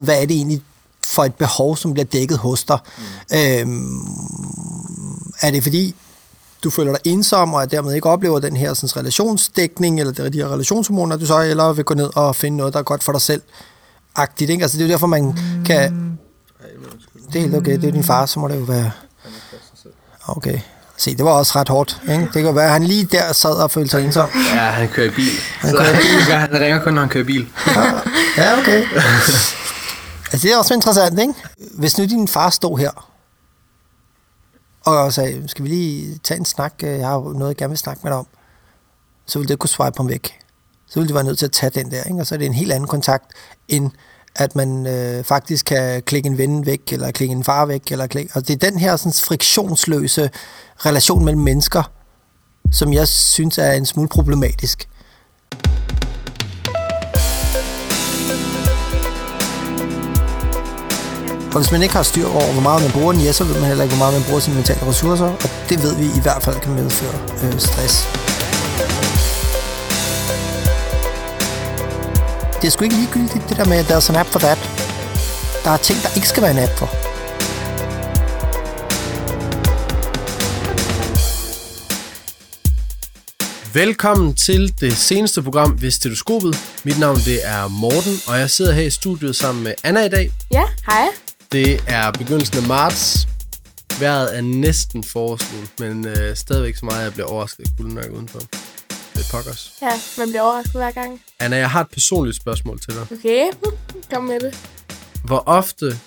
hvad er det egentlig for et behov, som bliver dækket hos dig? Mm. Øhm, er det fordi, du føler dig ensom, og dermed ikke oplever den her sådan, relationsdækning, eller de her relationshormoner, du så eller vil gå ned og finde noget, der er godt for dig selv? Agtigt, ikke? Altså, det er jo derfor, man mm. kan... Det er helt okay, det er din far, så må det jo være... Okay. Se, det var også ret hårdt. Ikke? Det kan være, at han lige der sad og følte sig ensom. Ja, han kører i bil. Han kører i bil. Ja, han ringer kun, når han kører i bil. Ja, okay. altså, det er også interessant, ikke? Hvis nu din far stod her, og sagde, skal vi lige tage en snak? Jeg har noget, jeg gerne vil snakke med dig om. Så ville det kunne swipe ham væk. Så ville du være nødt til at tage den der, ikke? Og så er det en helt anden kontakt, end at man øh, faktisk kan klikke en ven væk, eller klikke en far væk, eller klikke... Og det er den her sådan, friktionsløse relation mellem mennesker, som jeg synes er en smule problematisk. Og hvis man ikke har styr over, hvor meget man bruger den, ja, så ved man heller ikke, hvor meget man bruger sine mentale ressourcer, og det ved vi i hvert fald kan medføre øh, stress. Det er sgu ikke ligegyldigt, det der med, at der er sådan en app for that. Der er ting, der ikke skal være en app for. Velkommen til det seneste program ved Stetoskopet. Mit navn det er Morten, og jeg sidder her i studiet sammen med Anna i dag. Ja, hej. Det er begyndelsen af marts. Vejret er næsten forårsfugl, men øh, stadigvæk så meget, at jeg bliver overrasket af kulden, er udenfor. Det er pokkers. Ja, man bliver overrasket hver gang. Anna, jeg har et personligt spørgsmål til dig. Okay, kom med det. Hvor ofte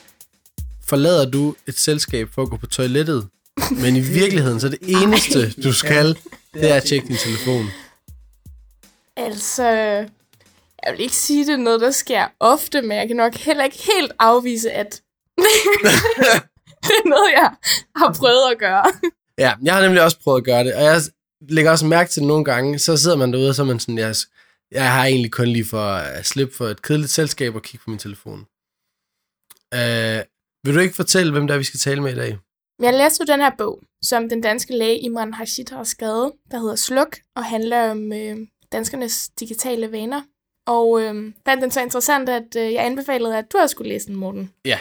forlader du et selskab for at gå på toilettet, men i virkeligheden så er det eneste, du skal, det er at tjekke din telefon. Altså, jeg vil ikke sige, det er noget, der sker ofte, men jeg kan nok heller ikke helt afvise, at det er noget, jeg har prøvet at gøre. Ja, jeg har nemlig også prøvet at gøre det, og jeg lægger også mærke til det nogle gange, så sidder man derude, og så er man sådan, jeg, jeg har egentlig kun lige for at slippe for et kedeligt selskab og kigge på min telefon. Uh, vil du ikke fortælle, hvem der er, vi skal tale med i dag? Jeg læste jo den her bog, som den danske læge Imran Hashid har skrevet, der hedder Sluk, og handler om øh, danskernes digitale vaner. Og øh, fandt den så interessant, at øh, jeg anbefalede, at du også skulle læse den, Morten. Ja,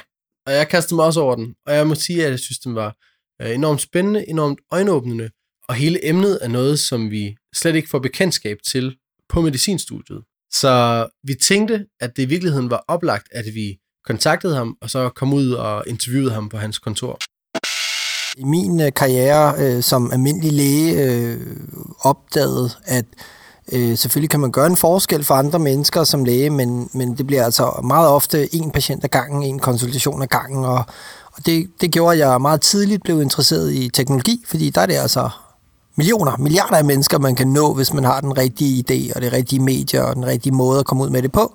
og jeg kastede mig også over den, og jeg må sige, at jeg synes, den var øh, enormt spændende, enormt øjenåbnende, og hele emnet er noget, som vi slet ikke får bekendtskab til på medicinstudiet. Så vi tænkte, at det i virkeligheden var oplagt, at vi kontaktede ham, og så kom ud og interviewede ham på hans kontor. I min øh, karriere øh, som almindelig læge øh, opdagede, at øh, selvfølgelig kan man gøre en forskel for andre mennesker som læge, men, men det bliver altså meget ofte en patient ad gangen, en konsultation ad gangen, og, og det, det gjorde, at jeg meget tidligt blev interesseret i teknologi, fordi der er det altså millioner, milliarder af mennesker, man kan nå, hvis man har den rigtige idé, og det rigtige medier, og den rigtige måde at komme ud med det på.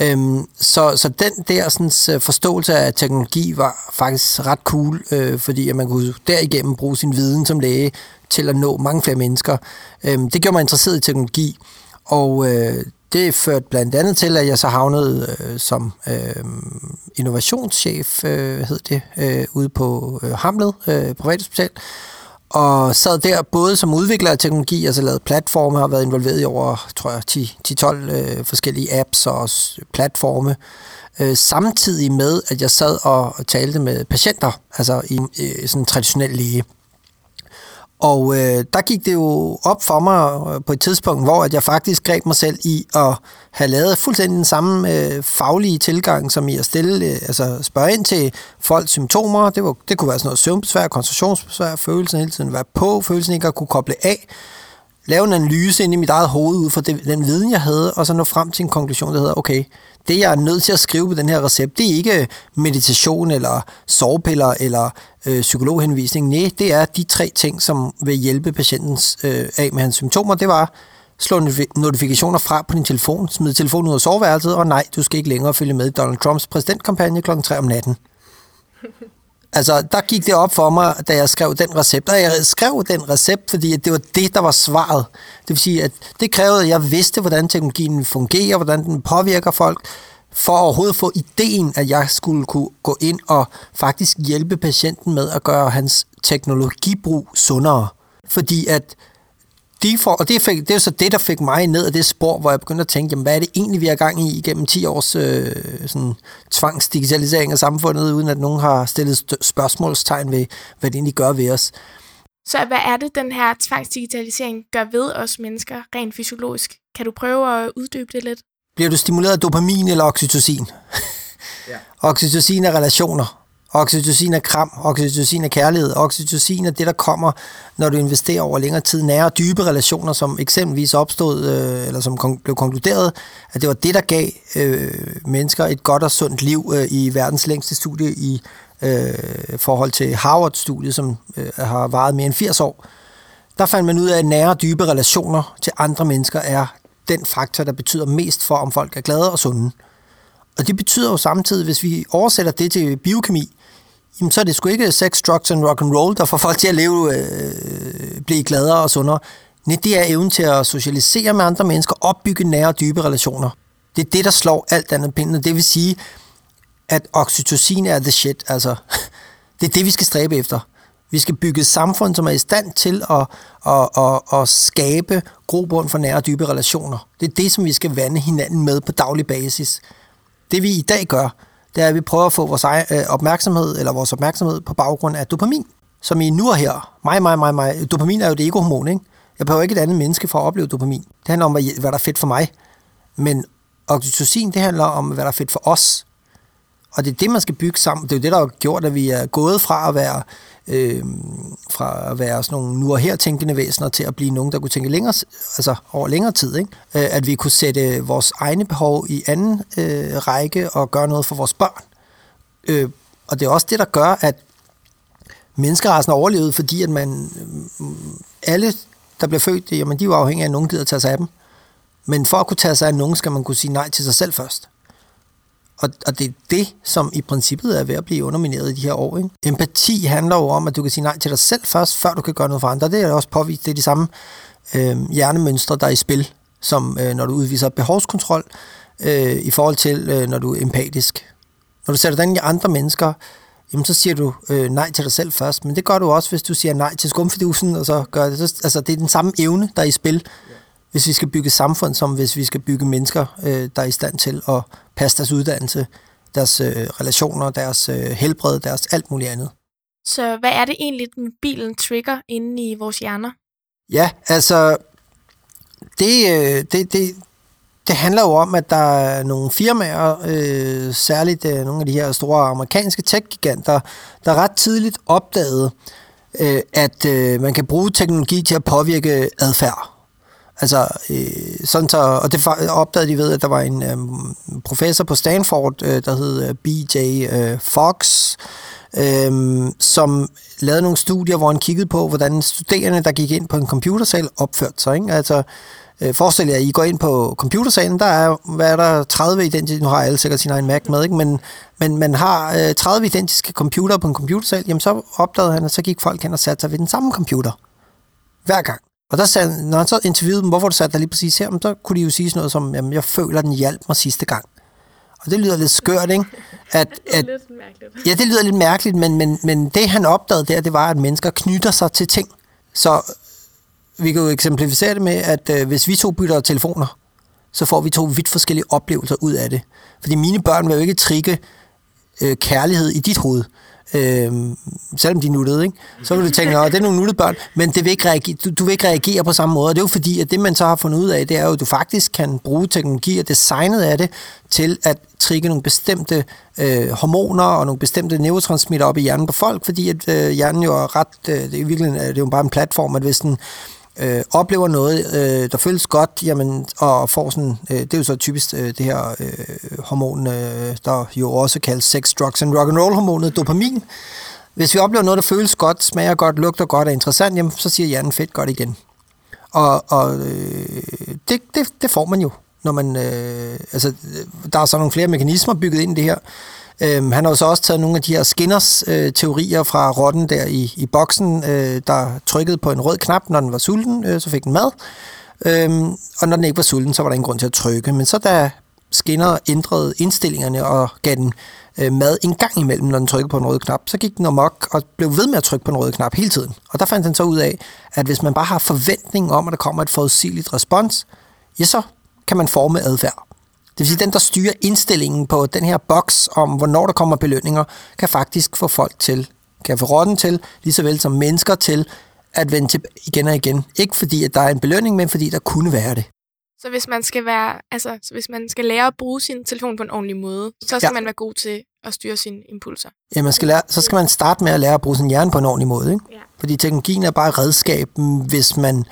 Øhm, så, så den der sådan, øh, forståelse af teknologi var faktisk ret cool, øh, fordi at man kunne derigennem bruge sin viden som læge til at nå mange flere mennesker. Øhm, det gjorde mig interesseret i teknologi, og øh, det førte blandt andet til, at jeg så havnede øh, som øh, innovationschef, øh, hed det, øh, ude på øh, Hamlet øh, Privathospital, og sad der både som udvikler af teknologi, altså lavet platforme, har været involveret i over, tror jeg, 10-12 øh, forskellige apps og platforme, øh, samtidig med, at jeg sad og talte med patienter, altså i øh, sådan en traditionel læge. Og øh, der gik det jo op for mig øh, på et tidspunkt, hvor at jeg faktisk greb mig selv i at have lavet fuldstændig den samme øh, faglige tilgang, som i at stille, øh, altså spørge ind til folks symptomer. Det, var, det kunne være sådan noget søvnbesvær, koncentrationsbesvær, følelsen hele tiden være på, følelsen ikke at kunne koble af. Lave en analyse ind i mit eget hoved ud fra det, den viden, jeg havde, og så nå frem til en konklusion, der hedder, okay, det jeg er nødt til at skrive på den her recept, det er ikke øh, meditation eller sovepiller eller øh, psykologhenvisning. Nej, det er de tre ting, som vil hjælpe patienten øh, af med hans symptomer. Det var slå notifikationer fra på din telefon, smid telefonen ud af soveværelset, og nej, du skal ikke længere følge med i Donald Trumps præsidentkampagne kl. 3 om natten. Altså, der gik det op for mig, da jeg skrev den recept. Og jeg skrev den recept, fordi det var det, der var svaret. Det vil sige, at det krævede, at jeg vidste, hvordan teknologien fungerer, hvordan den påvirker folk, for overhovedet få ideen, at jeg skulle kunne gå ind og faktisk hjælpe patienten med at gøre hans teknologibrug sundere. Fordi at default, og det, fik, det er så det, der fik mig ned af det spor, hvor jeg begyndte at tænke, jamen, hvad er det egentlig, vi har gang i igennem 10 års øh, sådan, tvangsdigitalisering af samfundet, uden at nogen har stillet spørgsmålstegn ved, hvad det egentlig gør ved os. Så hvad er det, den her tvangsdigitalisering gør ved os mennesker rent fysiologisk? Kan du prøve at uddybe det lidt? Bliver du stimuleret af dopamin eller oxytocin? ja. Oxytocin er relationer. Oxytocin er kram, oxytocin er kærlighed, oxytocin er det, der kommer, når du investerer over længere tid. Nære og dybe relationer, som eksempelvis opstod, øh, eller som kon- blev konkluderet, at det var det, der gav øh, mennesker et godt og sundt liv øh, i verdens længste studie i øh, forhold til Harvard-studiet, som øh, har varet mere end 80 år. Der fandt man ud af, at nære og dybe relationer til andre mennesker er den faktor, der betyder mest for, om folk er glade og sunde. Og det betyder jo samtidig, hvis vi oversætter det til biokemi, jamen så er det sgu ikke sex, drugs and rock and roll, der får folk til at leve, øh, blive gladere og sundere. Nej, det er evnen til at socialisere med andre mennesker, opbygge nære og dybe relationer. Det er det, der slår alt andet pinden. Det vil sige, at oxytocin er the shit. Altså, det er det, vi skal stræbe efter. Vi skal bygge et samfund, som er i stand til at, at, at, at skabe grobund for nære og dybe relationer. Det er det, som vi skal vande hinanden med på daglig basis. Det vi i dag gør, det er, at vi prøver at få vores egen, øh, opmærksomhed, eller vores opmærksomhed på baggrund af dopamin, som i nu og her. Mig, mig, mig, mig. Dopamin er jo et egohormon, ikke? Jeg behøver ikke et andet menneske for at opleve dopamin. Det handler om, hvad, hvad der er fedt for mig. Men oxytocin, det handler om, hvad der er fedt for os. Og det er det, man skal bygge sammen. Det er jo det, der har gjort, at vi er gået fra at være, øh, fra at være sådan nogle nu og her tænkende væsener til at blive nogen, der kunne tænke længere, altså over længere tid. Ikke? Øh, at vi kunne sætte vores egne behov i anden øh, række og gøre noget for vores børn. Øh, og det er også det, der gør, at menneskerassen har overlevet, fordi at man øh, alle, der bliver født, jamen de er jo afhængige af, at nogen gider at tage sig af dem. Men for at kunne tage sig af nogen, skal man kunne sige nej til sig selv først. Og, og det er det, som i princippet er ved at blive undermineret i de her år. Ikke? Empati handler jo om, at du kan sige nej til dig selv først, før du kan gøre noget for andre. Det er også påvist. Det er de samme øh, hjernemønstre, der er i spil, som øh, når du udviser behovskontrol øh, i forhold til, øh, når du er empatisk. Når du sætter dig ind i andre mennesker, jamen så siger du øh, nej til dig selv først. Men det gør du også, hvis du siger nej til skumfidusen, og så gør det. Så, altså, det er den samme evne, der er i spil hvis vi skal bygge samfund, som hvis vi skal bygge mennesker, øh, der er i stand til at passe deres uddannelse, deres øh, relationer, deres øh, helbred, deres alt muligt andet. Så hvad er det egentlig, bilen trigger inde i vores hjerner? Ja, altså, det, øh, det, det, det handler jo om, at der er nogle firmaer, øh, særligt øh, nogle af de her store amerikanske tech-giganter, der ret tidligt opdagede, øh, at øh, man kan bruge teknologi til at påvirke adfærd. Altså, øh, sådan så, og det opdagede de ved, at der var en øh, professor på Stanford, øh, der hed øh, B.J. Øh, Fox, øh, som lavede nogle studier, hvor han kiggede på, hvordan studerende, der gik ind på en computersal, opførte sig. Ikke? Altså, øh, forestil jer, at I går ind på computersalen, der er, hvad er der, 30 identiske, nu har alle sikkert sin egen Mac med, ikke? Men, men man har øh, 30 identiske computer på en computersal, jamen så opdagede han, at så gik folk hen og satte sig ved den samme computer. Hver gang. Og der sagde, når han så interviewede dem, hvorfor du satte dig lige præcis her, så kunne de jo sige sådan noget som, jamen jeg føler, den hjalp mig sidste gang. Og det lyder lidt skørt, ikke? At, det at, lidt mærkeligt. Ja, det lyder lidt mærkeligt, men, men, men det han opdagede der, det var, at mennesker knytter sig til ting. Så vi kan jo eksemplificere det med, at øh, hvis vi to bytter telefoner, så får vi to vidt forskellige oplevelser ud af det. Fordi mine børn vil jo ikke trigge øh, kærlighed i dit hoved øh, selvom de er nuttede, ikke? så vil du tænke, at det er nogle nuttede børn, men det vil ikke reagere, du, du vil ikke reagere på samme måde. Og det er jo fordi, at det man så har fundet ud af, det er jo, at du faktisk kan bruge teknologi og designet af det til at trigge nogle bestemte øh, hormoner og nogle bestemte neurotransmitter op i hjernen på folk, fordi at øh, hjernen jo er ret, øh, det er i virkeligheden øh, det er jo bare en platform, at hvis den øh, oplever noget, øh, der føles godt, jamen, og får sådan, øh, det er jo så typisk øh, det her øh, hormon, øh, der jo også kaldes sex, drugs and rock and roll hormonet, dopamin. Hvis vi oplever noget, der føles godt, smager godt, lugter godt og er interessant, jamen, så siger hjernen fedt godt igen. Og, og øh, det, det, det får man jo, når man, øh, altså, øh, der er så nogle flere mekanismer bygget ind i det her. Øhm, han har jo så også taget nogle af de her Skinners øh, teorier fra rotten der i, i boksen, øh, der trykkede på en rød knap, når den var sulten, øh, så fik den mad. Øhm, og når den ikke var sulten, så var der ingen grund til at trykke. Men så da Skinner ændrede indstillingerne og gav den øh, mad en gang imellem, når den trykkede på en rød knap. Så gik den amok og blev ved med at trykke på en rød knap hele tiden. Og der fandt han så ud af, at hvis man bare har forventning om, at der kommer et forudsigeligt respons, ja, så kan man forme adfærd. Det vil sige, den, der styrer indstillingen på den her boks om, hvornår der kommer belønninger, kan faktisk få folk til, kan få rotten til, lige så vel som mennesker til, at vende til igen og igen. Ikke fordi, at der er en belønning, men fordi der kunne være det. Så hvis man skal være, altså, så hvis man skal lære at bruge sin telefon på en ordentlig måde, så skal ja. man være god til at styre sine impulser. Ja, man skal lære, så skal man starte med at lære at bruge sin hjerne på en ordentlig måde. Ikke? Ja. Fordi teknologien er bare et redskab, hvis man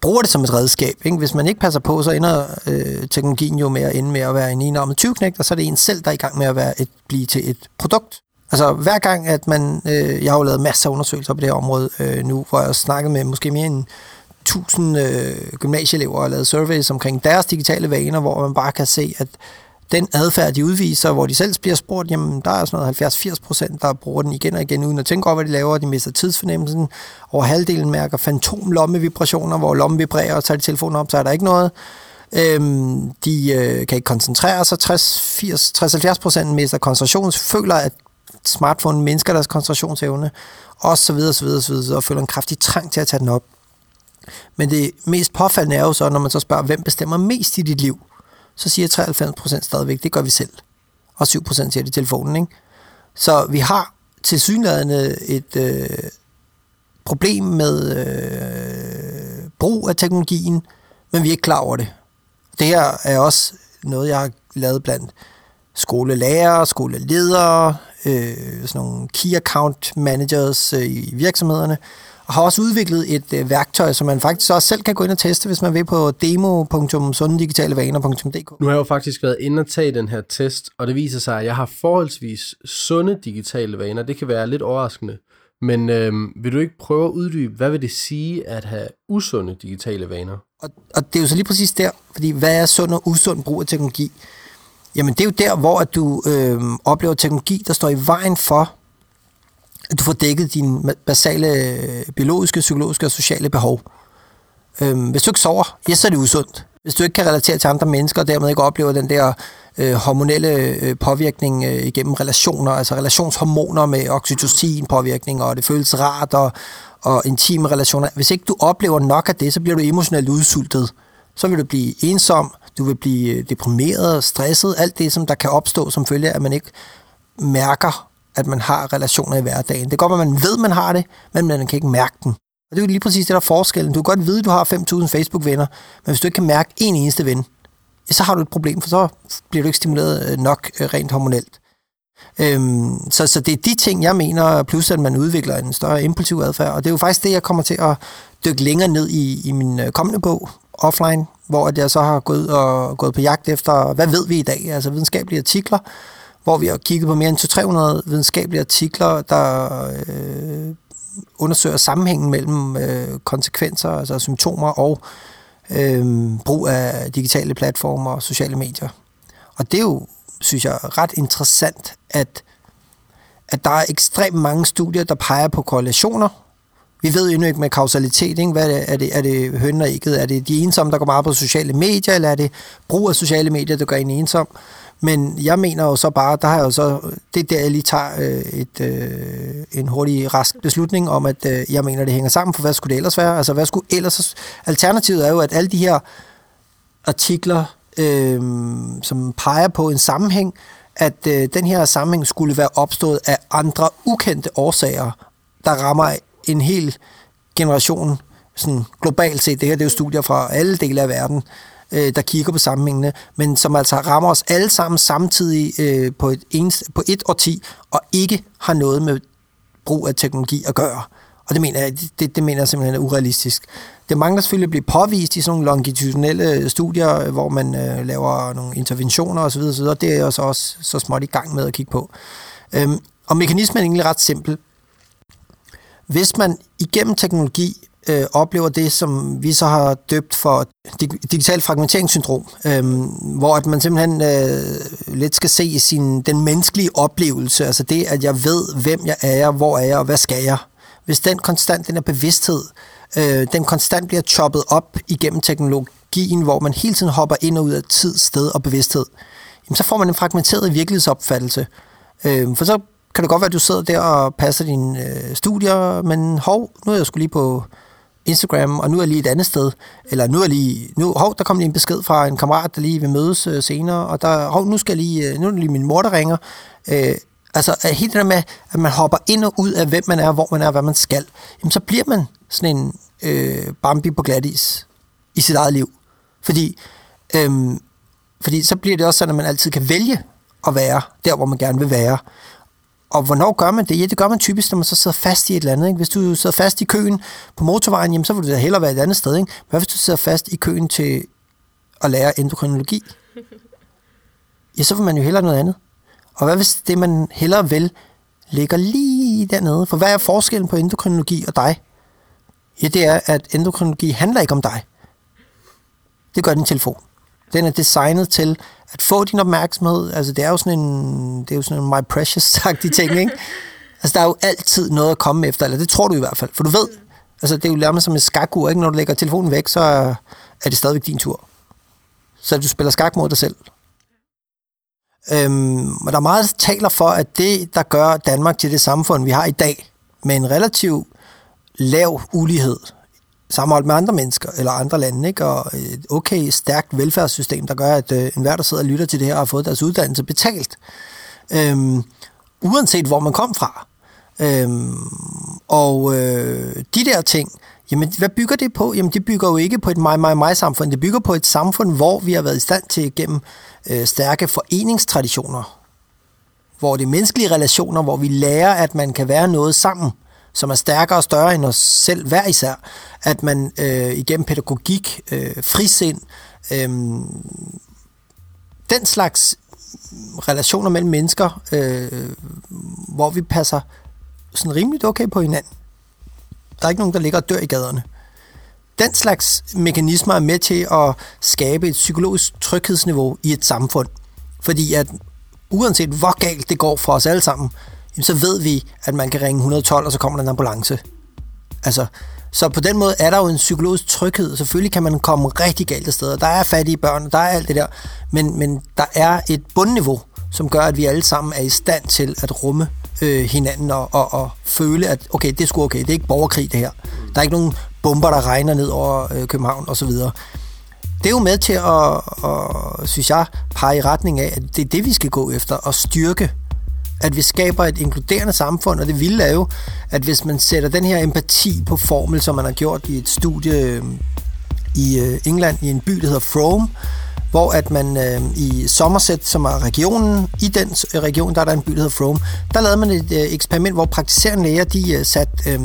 bruger det som et redskab. Ikke? Hvis man ikke passer på, så ender øh, teknologien jo med at ende med at være en enorm 20 og så er det en selv, der er i gang med at være et, blive til et produkt. Altså hver gang, at man... Øh, jeg har jo lavet masser af undersøgelser på det her område øh, nu, hvor jeg har snakket med måske mere end 1000 øh, gymnasieelever og lavet surveys omkring deres digitale vaner, hvor man bare kan se, at den adfærd, de udviser, hvor de selv bliver spurgt, jamen der er sådan noget 70-80 procent, der bruger den igen og igen, uden at tænke over, hvad de laver, de mister tidsfornemmelsen. Over halvdelen mærker fantomlommevibrationer, hvor lommen vibrerer, og tager de telefonen op, så er der ikke noget. Øhm, de øh, kan ikke koncentrere sig. 60-70 procent mister koncentration, føler, at smartphone mindsker deres koncentrationsevne, og så videre, så videre, så videre, og føler en kraftig trang til at tage den op. Men det mest påfaldende er jo så, når man så spørger, hvem bestemmer mest i dit liv? Så siger 93% stadigvæk, det gør vi selv. Og 7% siger det i telefonen, ikke? Så vi har til synligheden et øh, problem med øh, brug af teknologien, men vi er ikke klar over det. Det her er også noget, jeg har lavet blandt skolelærer, skoleledere, øh, sådan nogle key account managers øh, i virksomhederne, har også udviklet et øh, værktøj, som man faktisk også selv kan gå ind og teste, hvis man vil på demo.sundigitalevaner.dk. Nu har jeg jo faktisk været inde og tage den her test, og det viser sig, at jeg har forholdsvis sunde digitale vaner. Det kan være lidt overraskende. Men øh, vil du ikke prøve at uddybe, hvad vil det sige at have usunde digitale vaner? Og, og det er jo så lige præcis der, fordi hvad er sund og usund brug af teknologi? Jamen det er jo der, hvor at du øh, oplever teknologi, der står i vejen for, at du får dækket dine basale øh, biologiske, psykologiske og sociale behov. Øhm, hvis du ikke sover, ja, så er det usundt. Hvis du ikke kan relatere til andre mennesker, og dermed ikke oplever den der øh, hormonelle øh, påvirkning øh, igennem relationer, altså relationshormoner med oxytocin påvirkning, og det føles rart, og, og intime relationer. Hvis ikke du oplever nok af det, så bliver du emotionelt udsultet. Så vil du blive ensom, du vil blive øh, deprimeret, stresset, alt det, som der kan opstå som følge af, at man ikke mærker, at man har relationer i hverdagen. Det går, at man ved, at man har det, men man kan ikke mærke den. Og det er jo lige præcis det, der er forskellen. Du kan godt vide, at du har 5.000 Facebook-venner, men hvis du ikke kan mærke en eneste ven, så har du et problem, for så bliver du ikke stimuleret øh, nok øh, rent hormonelt. Øhm, så, så det er de ting, jeg mener, plus at man udvikler en større impulsiv adfærd, og det er jo faktisk det, jeg kommer til at dykke længere ned i, i min øh, kommende bog, offline, hvor jeg så har gået, og, gået på jagt efter, hvad ved vi i dag, altså videnskabelige artikler, hvor vi har kigget på mere end 300 videnskabelige artikler, der øh, undersøger sammenhængen mellem øh, konsekvenser, altså symptomer og øh, brug af digitale platformer og sociale medier. Og det er jo, synes jeg, ret interessant, at, at der er ekstremt mange studier, der peger på korrelationer vi ved endnu ikke med kausalitet, ikke? Hvad er, det, er, det, er det hønnen og ægget? Er det de ensomme, der går meget på sociale medier, eller er det brug af sociale medier, der gør en ensom? Men jeg mener jo så bare, der har jeg jo så, det er der, jeg lige tager øh, et, øh, en hurtig rask beslutning om, at øh, jeg mener, det hænger sammen, for hvad skulle det ellers være? Altså, hvad skulle ellers... Alternativet er jo, at alle de her artikler, øh, som peger på en sammenhæng, at øh, den her sammenhæng skulle være opstået af andre ukendte årsager, der rammer en hel generation, sådan globalt set, det her det er jo studier fra alle dele af verden, øh, der kigger på sammenhængene, men som altså rammer os alle sammen samtidig øh, på, et ens, på et årti, og ikke har noget med brug af teknologi at gøre. Og det mener jeg, det, det mener jeg simpelthen er urealistisk. Det mangler selvfølgelig at blive påvist i sådan nogle longitudinelle øh, studier, øh, hvor man øh, laver nogle interventioner osv., osv. Det er jeg så også så småt i gang med at kigge på. Øhm, og mekanismen er egentlig ret simpel. Hvis man igennem teknologi øh, oplever det, som vi så har døbt for digital fragmenteringssyndrom, øh, hvor at man simpelthen øh, lidt skal se sin, den menneskelige oplevelse, altså det, at jeg ved, hvem jeg er, hvor er jeg, og hvad skal jeg. Hvis den konstant, den er bevidsthed, øh, den konstant bliver choppet op igennem teknologien, hvor man hele tiden hopper ind og ud af tid, sted og bevidsthed, jamen, så får man en fragmenteret virkelighedsopfattelse. Øh, for så kan det godt være, at du sidder der og passer dine øh, studier, men hov, nu er jeg skulle lige på Instagram, og nu er jeg lige et andet sted. Eller nu er lige, nu, hov, der kom lige en besked fra en kammerat, der lige vil mødes øh, senere, og der, hov, nu skal jeg lige, øh, nu er det lige min mor, der ringer. Øh, altså, helt det der med, at man hopper ind og ud af, hvem man er, hvor man er, hvad man skal, jamen, så bliver man sådan en øh, Bambi på glatis i sit eget liv. Fordi, øh, fordi så bliver det også sådan, at man altid kan vælge at være der, hvor man gerne vil være. Og hvornår gør man det? Ja, det gør man typisk, når man så sidder fast i et eller andet. Ikke? Hvis du sidder fast i køen på motorvejen, jamen, så vil du da hellere være et andet sted. Ikke? Hvad hvis du sidder fast i køen til at lære endokrinologi? Ja, så vil man jo hellere noget andet. Og hvad hvis det, man hellere vil, ligger lige dernede? For hvad er forskellen på endokrinologi og dig? Ja, det er, at endokrinologi handler ikke om dig. Det gør din telefon. Den er designet til at få din opmærksomhed. Altså, det er jo sådan en, det er jo sådan en my precious-agtig ting, ikke? Altså, der er jo altid noget at komme efter, eller det tror du i hvert fald. For du ved, altså, det er jo nærmest som et skakur, ikke? Når du lægger telefonen væk, så er det stadigvæk din tur. Så du spiller skak mod dig selv. Øhm, og der er meget, der taler for, at det, der gør Danmark til det samfund, vi har i dag, med en relativ lav ulighed, sammenholdt med andre mennesker eller andre lande, ikke? og et okay stærkt velfærdssystem, der gør, at øh, enhver, der sidder og lytter til det her, har fået deres uddannelse betalt, øhm, uanset hvor man kom fra. Øhm, og øh, de der ting, jamen hvad bygger det på? Jamen det bygger jo ikke på et mig, mig, mig samfund, det bygger på et samfund, hvor vi har været i stand til gennem øh, stærke foreningstraditioner, hvor det er menneskelige relationer, hvor vi lærer, at man kan være noget sammen, som er stærkere og større end os selv hver især, at man øh, igennem pædagogik, øh, frisind, øh, den slags relationer mellem mennesker, øh, hvor vi passer sådan rimeligt okay på hinanden. Der er ikke nogen, der ligger og dør i gaderne. Den slags mekanismer er med til at skabe et psykologisk tryghedsniveau i et samfund. Fordi at uanset hvor galt det går for os alle sammen, så ved vi, at man kan ringe 112, og så kommer der en ambulance. Altså, så på den måde er der jo en psykologisk tryghed. Selvfølgelig kan man komme rigtig galt af steder. Der er fattige børn, der er alt det der. Men, men der er et bundniveau, som gør, at vi alle sammen er i stand til at rumme øh, hinanden og, og, og føle, at okay, det er sgu okay. Det er ikke borgerkrig, det her. Der er ikke nogen bomber, der regner ned over øh, København osv. Det er jo med til at, at, synes jeg, pege i retning af, at det er det, vi skal gå efter, og styrke at vi skaber et inkluderende samfund, og det vilde er jo, at hvis man sætter den her empati på formel, som man har gjort i et studie øh, i øh, England, i en by, der hedder Frome, hvor at man øh, i Somerset, som er regionen, i den øh, region, der er der en by, der hedder Frome, der lavede man et øh, eksperiment, hvor praktiserende læger, de øh, satte øh,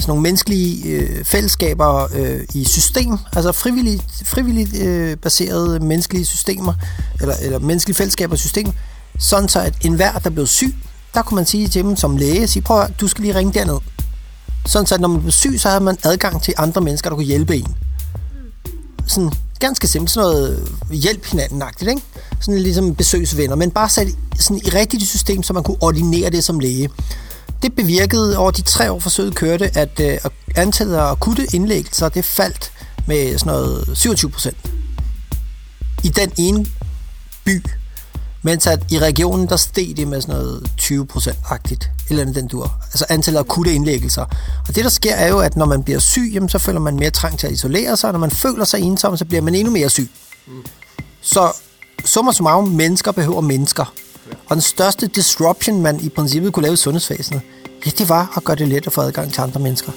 sådan nogle menneskelige øh, fællesskaber øh, i system, altså frivilligt, frivilligt øh, baserede menneskelige systemer, eller, eller menneskelige fællesskaber i system, sådan så at enhver, der blev syg, der kunne man sige til dem som læge, sige, prøv at, du skal lige ringe derned. Sådan så at når man blev syg, så havde man adgang til andre mennesker, der kunne hjælpe en. Sådan ganske simpelt, sådan noget øh, hjælp hinanden-agtigt, ikke? Sådan ligesom besøgsvenner, men bare sat sådan i rigtigt system, så man kunne ordinere det som læge. Det bevirkede over de tre år forsøget kørte, at øh, antallet af akutte indlæggelser, det faldt med sådan noget 27 procent. I den ene by, mens at i regionen, der steg det med sådan noget 20% agtigt eller den dur. Altså antallet af akutte indlæggelser. Og det, der sker, er jo, at når man bliver syg, jamen, så føler man mere trang til at isolere sig, og når man føler sig ensom, så bliver man endnu mere syg. Mm. Så summa summarum, mennesker behøver mennesker. Og den største disruption, man i princippet kunne lave i sundhedsvæsenet, ja, det var at gøre det let at få adgang til andre mennesker.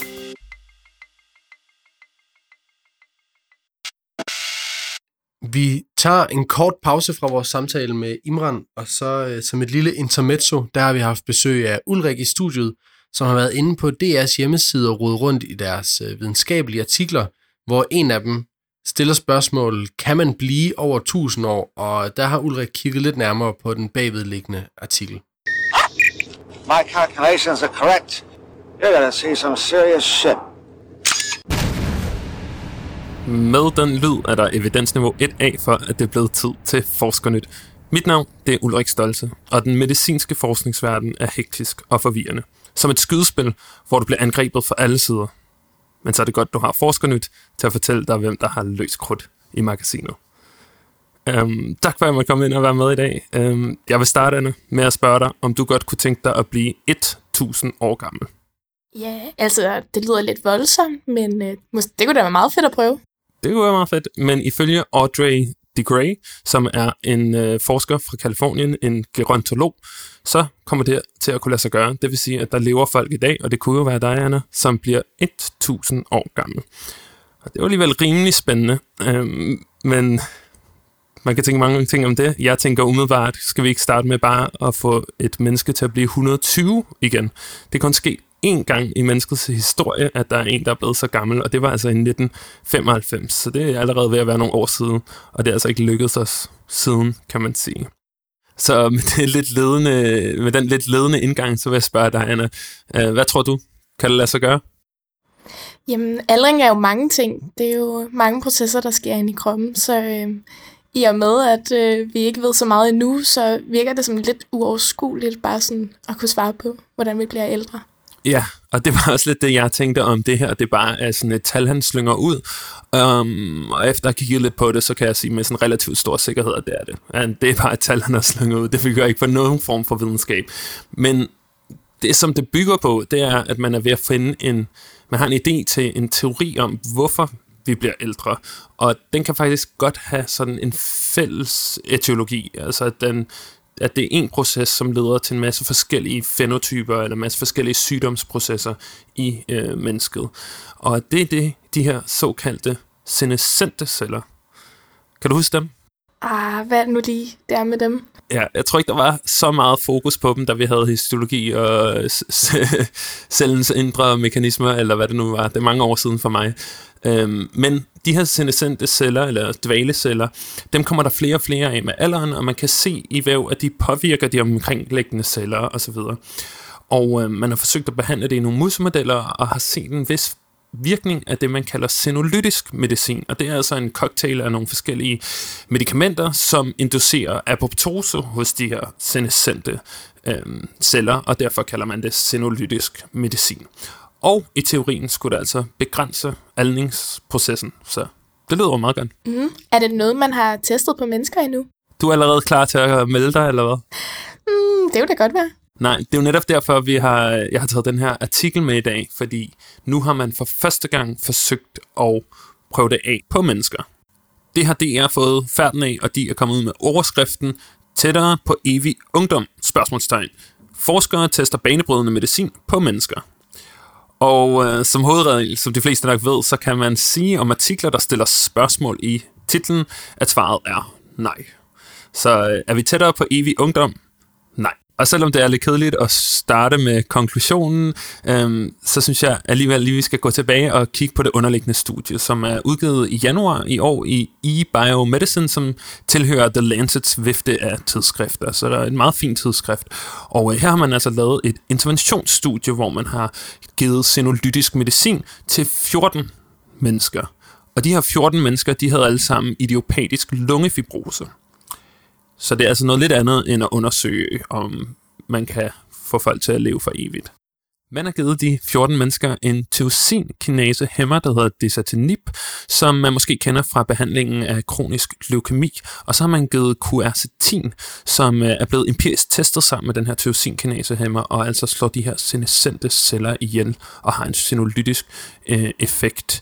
Vi tager en kort pause fra vores samtale med Imran, og så øh, som et lille intermezzo, der har vi haft besøg af Ulrik i studiet, som har været inde på DR's hjemmeside og rodet rundt i deres øh, videnskabelige artikler, hvor en af dem stiller spørgsmålet, kan man blive over 1000 år? Og der har Ulrik kigget lidt nærmere på den bagvedliggende artikel. My calculations are correct. You're gonna see some serious shit. Med den lyd er der evidensniveau 1A for, at det er blevet tid til Forskernyt. Mit navn det er Ulrik Stolse, og den medicinske forskningsverden er hektisk og forvirrende. Som et skydespil, hvor du bliver angrebet fra alle sider. Men så er det godt, du har Forskernyt til at fortælle dig, hvem der har løst krudt i magasinet. Um, tak for, at jeg måtte komme ind og være med i dag. Um, jeg vil starte, Anna, med at spørge dig, om du godt kunne tænke dig at blive 1000 år gammel. Ja, altså, det lyder lidt voldsomt, men øh, det kunne da være meget fedt at prøve. Det kunne være meget fedt, men ifølge Audrey DeGray, som er en øh, forsker fra Kalifornien, en gerontolog, så kommer det til at kunne lade sig gøre. Det vil sige, at der lever folk i dag, og det kunne jo være dig, Anna, som bliver 1000 år gammel. Og det er alligevel rimelig spændende, øhm, men man kan tænke mange ting om det. Jeg tænker umiddelbart, skal vi ikke starte med bare at få et menneske til at blive 120 igen? Det kan ske én gang i menneskets historie, at der er en, der er blevet så gammel, og det var altså i 1995, så det er allerede ved at være nogle år siden, og det er altså ikke lykkedes os siden, kan man sige. Så med, det lidt ledende, med den lidt ledende indgang, så vil jeg spørge dig, Anna, øh, hvad tror du? Kan det lade sig gøre? Jamen, aldring er jo mange ting. Det er jo mange processer, der sker inde i kroppen, så øh, i og med, at øh, vi ikke ved så meget endnu, så virker det som lidt uoverskueligt bare sådan at kunne svare på, hvordan vi bliver ældre. Ja, og det var også lidt det, jeg tænkte om det her. Det bare er sådan et tal, han slynger ud. Um, og efter at kigge lidt på det, så kan jeg sige med sådan relativt stor sikkerhed, at det er det. And det er bare et tal, han har slynget ud. Det fik ikke på nogen form for videnskab. Men det, som det bygger på, det er, at man er ved at finde en... Man har en idé til en teori om, hvorfor vi bliver ældre. Og den kan faktisk godt have sådan en fælles etiologi. Altså, at den at det er en proces, som leder til en masse forskellige fenotyper eller en masse forskellige sygdomsprocesser i øh, mennesket. Og det er det, de her såkaldte senescente celler. Kan du huske dem? Ah, hvad det nu lige der med dem? Ja, jeg tror ikke, der var så meget fokus på dem, da vi havde histologi og cellens indre mekanismer, eller hvad det nu var. Det er mange år siden for mig. Øhm, men de her senescente celler, eller dvaleceller, dem kommer der flere og flere af med alderen, og man kan se i væv, at de påvirker de omkringliggende celler osv. Og øh, man har forsøgt at behandle det i nogle musmodeller, og har set en vis virkning af det, man kalder senolytisk medicin. Og det er altså en cocktail af nogle forskellige medicamenter, som inducerer apoptose hos de her senescente øh, celler, og derfor kalder man det senolytisk medicin. Og i teorien skulle det altså begrænse aldningsprocessen, så det lyder meget godt. Mm. Er det noget, man har testet på mennesker endnu? Du er allerede klar til at melde dig, eller hvad? Mm, det vil da godt være. Nej, det er jo netop derfor, vi har, jeg har taget den her artikel med i dag, fordi nu har man for første gang forsøgt at prøve det af på mennesker. Det har DR fået færden af, og de er kommet ud med overskriften Tættere på evig ungdom? Spørgsmålstegn. Forskere tester banebrydende medicin på mennesker. Og øh, som hovedregel, som de fleste nok ved, så kan man sige om artikler, der stiller spørgsmål i titlen, at svaret er nej. Så øh, er vi tættere på evig ungdom? Og selvom det er lidt kedeligt at starte med konklusionen, øhm, så synes jeg alligevel lige, vi skal gå tilbage og kigge på det underliggende studie, som er udgivet i januar i år i eBiomedicine, som tilhører The Lancets vifte af tidsskrifter. Så der er et meget fint tidsskrift. Og øh, her har man altså lavet et interventionsstudie, hvor man har givet senolytisk medicin til 14 mennesker. Og de her 14 mennesker, de havde alle sammen idiopatisk lungefibrose. Så det er altså noget lidt andet end at undersøge, om man kan få folk til at leve for evigt. Man har givet de 14 mennesker en tyrosinkinasehæmmer, hæmmer, der hedder desatinib, som man måske kender fra behandlingen af kronisk leukemi. Og så har man givet quercetin, som øh, er blevet empirisk testet sammen med den her tyrosinkinasehæmmer, hæmmer, og altså slår de her senescente celler ihjel og har en senolytisk øh, effekt.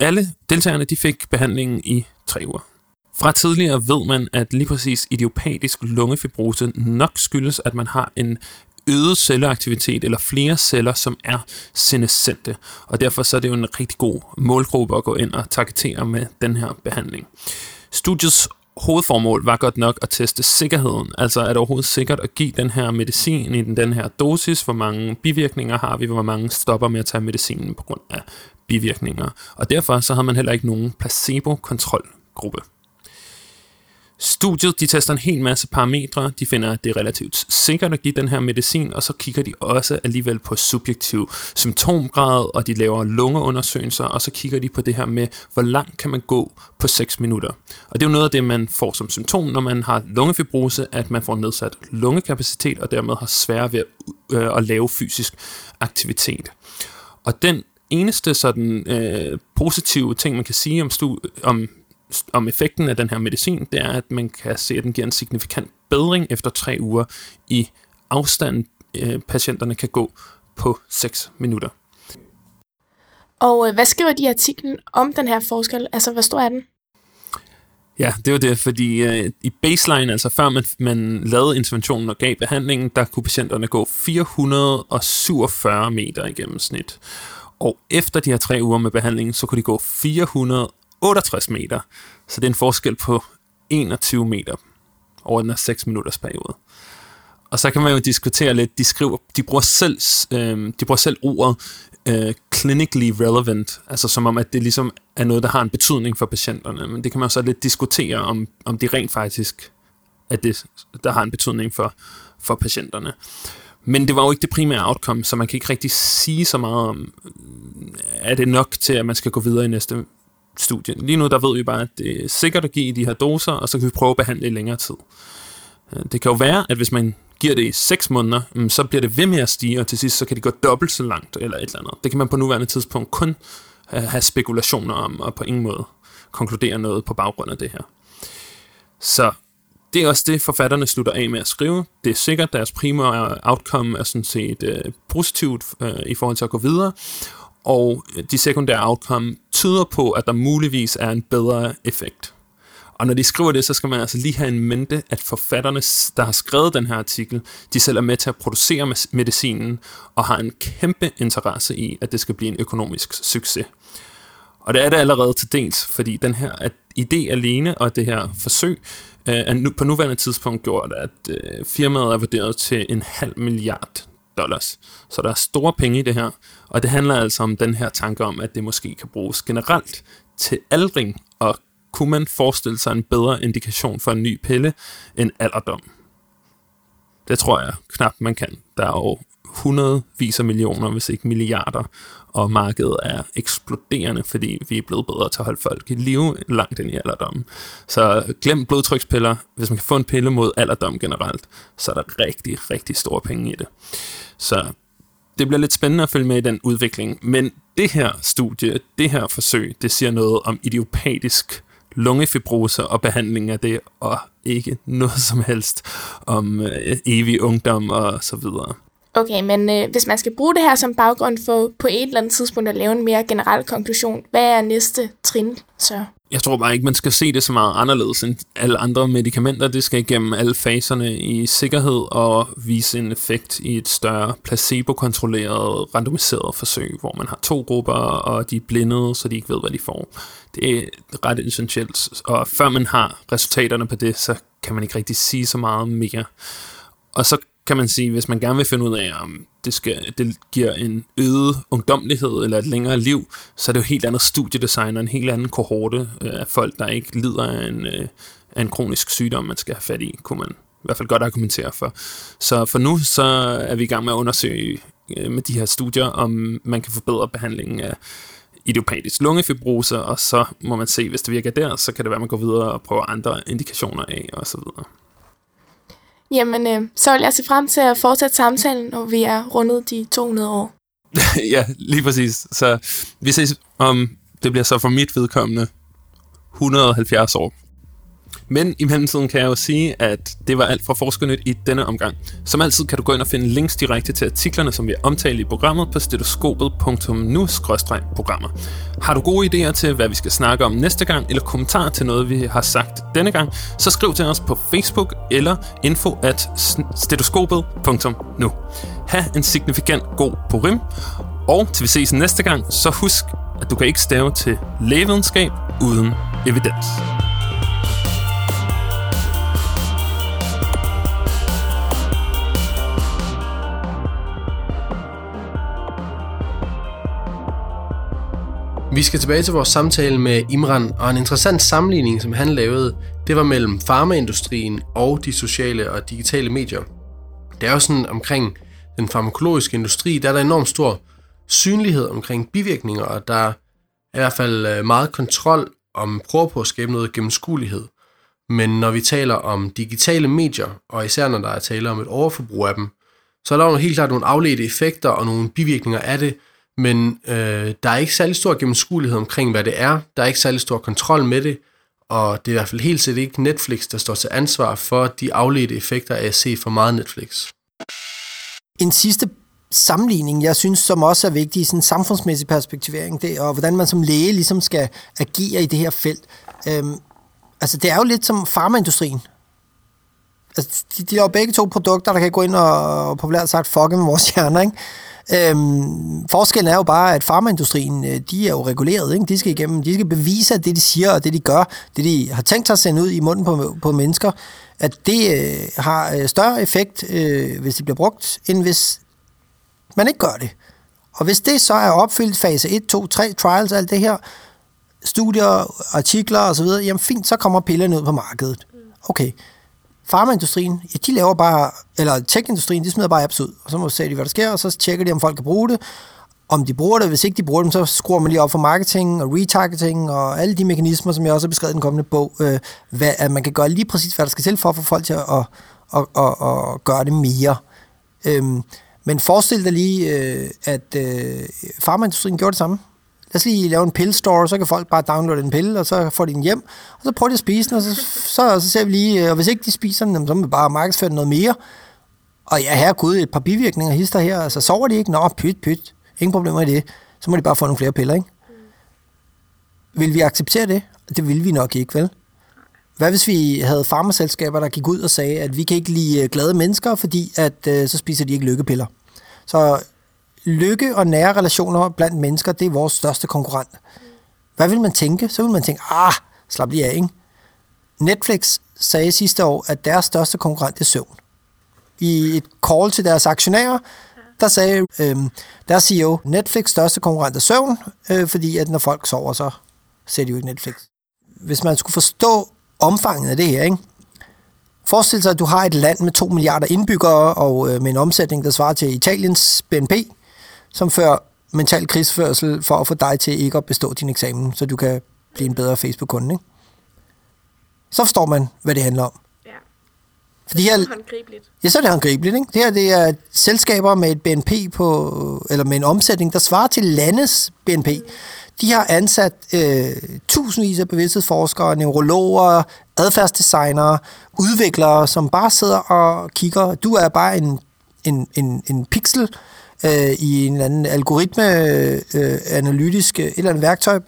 Alle deltagerne de fik behandlingen i tre uger. Fra tidligere ved man, at lige præcis idiopatisk lungefibrose nok skyldes, at man har en øget celleaktivitet eller flere celler, som er senescente. Og derfor så er det jo en rigtig god målgruppe at gå ind og targetere med den her behandling. Studiets hovedformål var godt nok at teste sikkerheden. Altså er det overhovedet sikkert at give den her medicin i den her dosis? Hvor mange bivirkninger har vi? Hvor mange stopper med at tage medicinen på grund af bivirkninger? Og derfor så har man heller ikke nogen placebo-kontrolgruppe. Studiet de tester en hel masse parametre. De finder, at det er relativt sikkert at give den her medicin, og så kigger de også alligevel på subjektiv symptomgrad, og de laver lungeundersøgelser, og så kigger de på det her med, hvor langt kan man gå på 6 minutter. Og det er jo noget af det, man får som symptom, når man har lungefibrose, at man får nedsat lungekapacitet, og dermed har svært ved at, øh, at lave fysisk aktivitet. Og den eneste sådan øh, positive ting, man kan sige om, stu- om om effekten af den her medicin, det er, at man kan se, at den giver en signifikant bedring efter tre uger i afstand, øh, patienterne kan gå på 6 minutter. Og øh, hvad skriver de i artiklen om den her forskel? Altså, hvor stor er den? Ja, det var det, fordi øh, i baseline, altså før man, man lavede interventionen og gav behandlingen, der kunne patienterne gå 447 meter i gennemsnit. Og efter de her tre uger med behandlingen, så kunne de gå 68 meter. Så det er en forskel på 21 meter over den her 6 minutters periode. Og så kan man jo diskutere lidt, de, skriver, de, bruger, selv, øh, de bruger selv ordet øh, clinically relevant, altså som om, at det ligesom er noget, der har en betydning for patienterne. Men det kan man jo så lidt diskutere, om, om det rent faktisk er det, der har en betydning for, for patienterne. Men det var jo ikke det primære outcome, så man kan ikke rigtig sige så meget om, øh, er det nok til, at man skal gå videre i næste studie. Lige nu, der ved vi bare, at det er sikkert at give de her doser, og så kan vi prøve at behandle i længere tid. Øh, det kan jo være, at hvis man giver det i 6 måneder, mm, så bliver det ved med at stige, og til sidst så kan det gå dobbelt så langt, eller et eller andet. Det kan man på nuværende tidspunkt kun øh, have spekulationer om, og på ingen måde konkludere noget på baggrund af det her. Så det er også det, forfatterne slutter af med at skrive. Det er sikkert, deres primære outcome er sådan set øh, positivt øh, i forhold til at gå videre, og øh, de sekundære outcome tyder på, at der muligvis er en bedre effekt. Og når de skriver det, så skal man altså lige have en mente, at forfatterne, der har skrevet den her artikel, de selv er med til at producere medicinen, og har en kæmpe interesse i, at det skal blive en økonomisk succes. Og det er det allerede til dels, fordi den her idé alene og det her forsøg øh, er nu, på nuværende tidspunkt gjort, at øh, firmaet er vurderet til en halv milliard dollars. Så der er store penge i det her, og det handler altså om den her tanke om, at det måske kan bruges generelt til aldring og kunne man forestille sig en bedre indikation for en ny pille end alderdom? Det tror jeg knap man kan. Der er jo hundredvis af millioner, hvis ikke milliarder, og markedet er eksploderende, fordi vi er blevet bedre til at holde folk i live langt ind i alderdommen. Så glem blodtrykspiller. Hvis man kan få en pille mod alderdom generelt, så er der rigtig, rigtig store penge i det. Så det bliver lidt spændende at følge med i den udvikling. Men det her studie, det her forsøg, det siger noget om idiopatisk lungefibrose og behandling af det, og ikke noget som helst om øh, evig ungdom og så videre. Okay, men øh, hvis man skal bruge det her som baggrund for på et eller andet tidspunkt at lave en mere generel konklusion, hvad er næste trin så? Jeg tror bare ikke, man skal se det så meget anderledes end alle andre medicamenter. Det skal igennem alle faserne i sikkerhed og vise en effekt i et større placebo-kontrolleret, randomiseret forsøg, hvor man har to grupper, og de er blindede, så de ikke ved, hvad de får. Det er ret essentielt, og før man har resultaterne på det, så kan man ikke rigtig sige så meget mere. Og så kan man sige, hvis man gerne vil finde ud af, om det, skal, det giver en øget ungdomlighed eller et længere liv, så er det jo helt andet studiedesign og en helt anden kohorte øh, af folk, der ikke lider af en, øh, af en kronisk sygdom, man skal have fat i, kunne man i hvert fald godt argumentere for. Så for nu så er vi i gang med at undersøge øh, med de her studier, om man kan forbedre behandlingen af idiopatisk lungefibrose, og så må man se, hvis det virker der, så kan det være, at man går videre og prøver andre indikationer af, og så videre. Jamen, øh, så vil jeg se frem til at fortsætte samtalen, når vi er rundet de 200 år. ja, lige præcis. Så vi ses om, det bliver så for mit vedkommende 170 år. Men i mellemtiden kan jeg jo sige, at det var alt fra Forskernyt i denne omgang. Som altid kan du gå ind og finde links direkte til artiklerne, som vi har omtalt i programmet på stetoskopet.nu-programmer. Har du gode idéer til, hvad vi skal snakke om næste gang, eller kommentarer til noget, vi har sagt denne gang, så skriv til os på Facebook eller info at stetoskopet.nu. Ha' en signifikant god porim, og til vi ses næste gang, så husk, at du kan ikke stave til lægevidenskab uden evidens. Vi skal tilbage til vores samtale med Imran, og en interessant sammenligning, som han lavede, det var mellem farmaindustrien og de sociale og digitale medier. Det er jo sådan omkring den farmakologiske industri, der er der enormt stor synlighed omkring bivirkninger, og der er i hvert fald øh, meget kontrol om prøver på at skabe noget gennemskuelighed. Men når vi taler om digitale medier, og især når der er tale om et overforbrug af dem, så er der jo helt klart nogle afledte effekter og nogle bivirkninger af det, men øh, der er ikke særlig stor gennemskuelighed omkring, hvad det er. Der er ikke særlig stor kontrol med det, og det er i hvert fald helt sikkert ikke Netflix, der står til ansvar for de afledte effekter af at se for meget Netflix. En sidste sammenligning, jeg synes, som også er vigtig i sådan en samfundsmæssig perspektivering, det, og hvordan man som læge ligesom skal agere i det her felt. Øhm, altså, det er jo lidt som farmaindustrien. Altså, de, de laver begge to produkter, der kan gå ind og, og populært sagt fucke med vores hjerner, ikke? Øhm, forskellen er jo bare, at farmaindustrien, øh, de er jo reguleret, ikke? De skal igennem, de skal bevise, at det, de siger, og det, de gør, det, de har tænkt sig at sende ud i munden på, på mennesker, at det øh, har øh, større effekt, øh, hvis det bliver brugt, end hvis man ikke gør det. Og hvis det så er opfyldt fase 1, 2, 3, trials, alt det her, studier, artikler osv., jamen fint, så kommer pillerne ud på markedet. Okay. Farmaindustrien, ja, de laver bare, eller tech-industrien, de smider bare apps ud, og så må se de, hvad der sker, og så tjekker de, om folk kan bruge det. Om de bruger det, hvis ikke de bruger dem, så skruer man lige op for marketing og retargeting og alle de mekanismer, som jeg også har beskrevet i den kommende bog, øh, hvad, at man kan gøre lige præcis, hvad der skal til for at få folk til at, at, at, at, at gøre det mere. Øhm, men forestil dig lige, øh, at øh, farmaindustrien gjorde det samme. Lad os lige lave en pillestore, så kan folk bare downloade en pille, og så får de den hjem, og så prøver de at spise den, og så, så, så ser vi lige, øh, og hvis ikke de spiser den, så må vi bare markedsføre noget mere. Og ja, her gud, et par bivirkninger hister her, altså sover de ikke? Nå, pyt, pyt, ingen problemer i det. Så må de bare få nogle flere piller, ikke? Vil vi acceptere det? Det vil vi nok ikke, vel? Hvad hvis vi havde farmaselskaber, der gik ud og sagde, at vi kan ikke lide øh, glade mennesker, fordi at, øh, så spiser de ikke lykkepiller. Så lykke og nære relationer blandt mennesker, det er vores største konkurrent. Hvad vil man tænke? Så vil man tænke, ah, slap lige af, ikke? Netflix sagde sidste år, at deres største konkurrent er søvn. I et call til deres aktionærer, der sagde øh, deres CEO, Netflix største konkurrent er søvn, øh, fordi at når folk sover, så ser de jo ikke Netflix. Hvis man skulle forstå omfanget af det her, ikke? Forestil dig, at du har et land med 2 milliarder indbyggere og øh, med en omsætning, der svarer til Italiens BNP, som fører mental krigsførsel for at få dig til ikke at bestå din eksamen, så du kan blive en bedre Facebook-kunde. Ikke? Så forstår man, hvad det handler om. Ja. Fordi her, håndgribeligt. ja, så er det håndgribeligt. Ikke? Det her det er selskaber med et BNP på, eller med en omsætning, der svarer til landets BNP. De har ansat øh, tusindvis af bevidsthedsforskere, neurologer, adfærdsdesignere, udviklere, som bare sidder og kigger. Du er bare en, en, en, en pixel øh, Øh, i en eller anden algoritme, øh, analytisk, øh, et eller andet værktøj,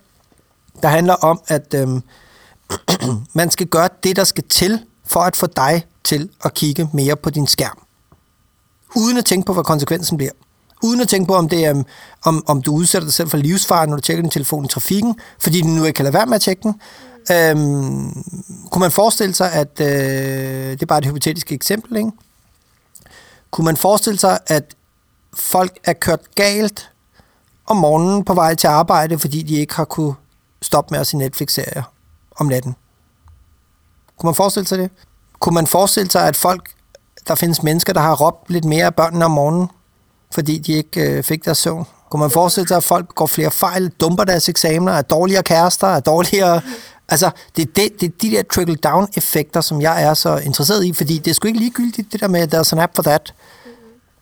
der handler om, at øh, man skal gøre det, der skal til, for at få dig til at kigge mere på din skærm. Uden at tænke på, hvad konsekvensen bliver. Uden at tænke på, om, det er, øh, om, om du udsætter dig selv for livsfare, når du tjekker din telefon i trafikken, fordi du nu ikke kan lade være med at tjekke den. Øhm, kunne man forestille sig, at øh, det er bare et hypotetisk eksempel, ikke? Kunne man forestille sig, at folk er kørt galt om morgenen på vej til arbejde, fordi de ikke har kunne stoppe med at se Netflix-serier om natten? Kunne man forestille sig det? Kunne man forestille sig, at folk, der findes mennesker, der har råbt lidt mere af børnene om morgenen, fordi de ikke øh, fik deres søvn? Kunne man forestille sig, at folk går flere fejl, dumper deres eksamener, er dårligere kærester, er dårligere... Altså, det er, det, det er de der trickle-down-effekter, som jeg er så interesseret i, fordi det er sgu ikke ligegyldigt, det der med, at der er sådan en app for that.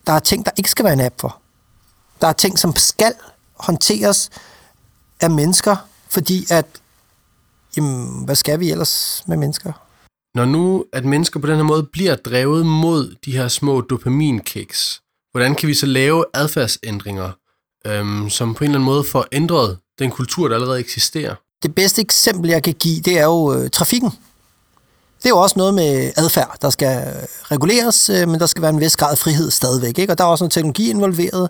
Der er ting, der ikke skal være en app for. Der er ting, som skal håndteres af mennesker, fordi at, jamen, hvad skal vi ellers med mennesker? Når nu, at mennesker på den her måde bliver drevet mod de her små dopaminkiks, hvordan kan vi så lave adfærdsændringer, øhm, som på en eller anden måde får ændret den kultur, der allerede eksisterer? Det bedste eksempel, jeg kan give, det er jo øh, trafikken. Det er jo også noget med adfærd, der skal reguleres, øh, men der skal være en vis grad af frihed stadigvæk. Ikke? Og der er også noget teknologi involveret,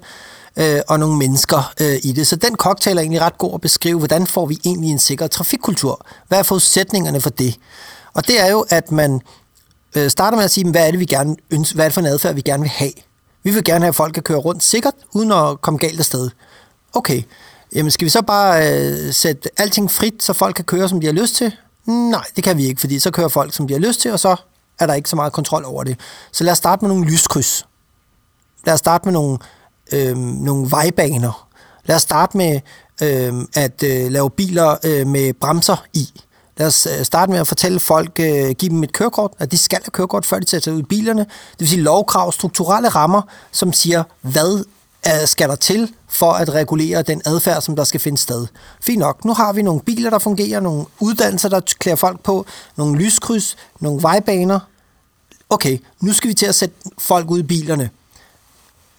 øh, og nogle mennesker øh, i det. Så den cocktail er egentlig ret god at beskrive, hvordan får vi egentlig en sikker trafikkultur? Hvad er forudsætningerne for det? Og det er jo, at man øh, starter med at sige, hvad er det, vi gerne ønsker, hvad er det for en adfærd, vi gerne vil have? Vi vil gerne have, at folk kan køre rundt sikkert, uden at komme galt afsted. Okay, jamen skal vi så bare øh, sætte alting frit, så folk kan køre, som de har lyst til? Nej, det kan vi ikke, fordi så kører folk, som de har lyst til, og så er der ikke så meget kontrol over det. Så lad os starte med nogle lyskryds. Lad os starte med nogle, øh, nogle vejbaner. Lad os starte med øh, at øh, lave biler øh, med bremser i. Lad os øh, starte med at fortælle folk, øh, give dem et kørekort, at de skal have kørekort, før de tager sig ud i bilerne. Det vil sige lovkrav, strukturelle rammer, som siger, hvad øh, skal der til for at regulere den adfærd, som der skal finde sted. Fint nok, nu har vi nogle biler, der fungerer, nogle uddannelser, der klæder folk på, nogle lyskryds, nogle vejbaner. Okay, nu skal vi til at sætte folk ud i bilerne.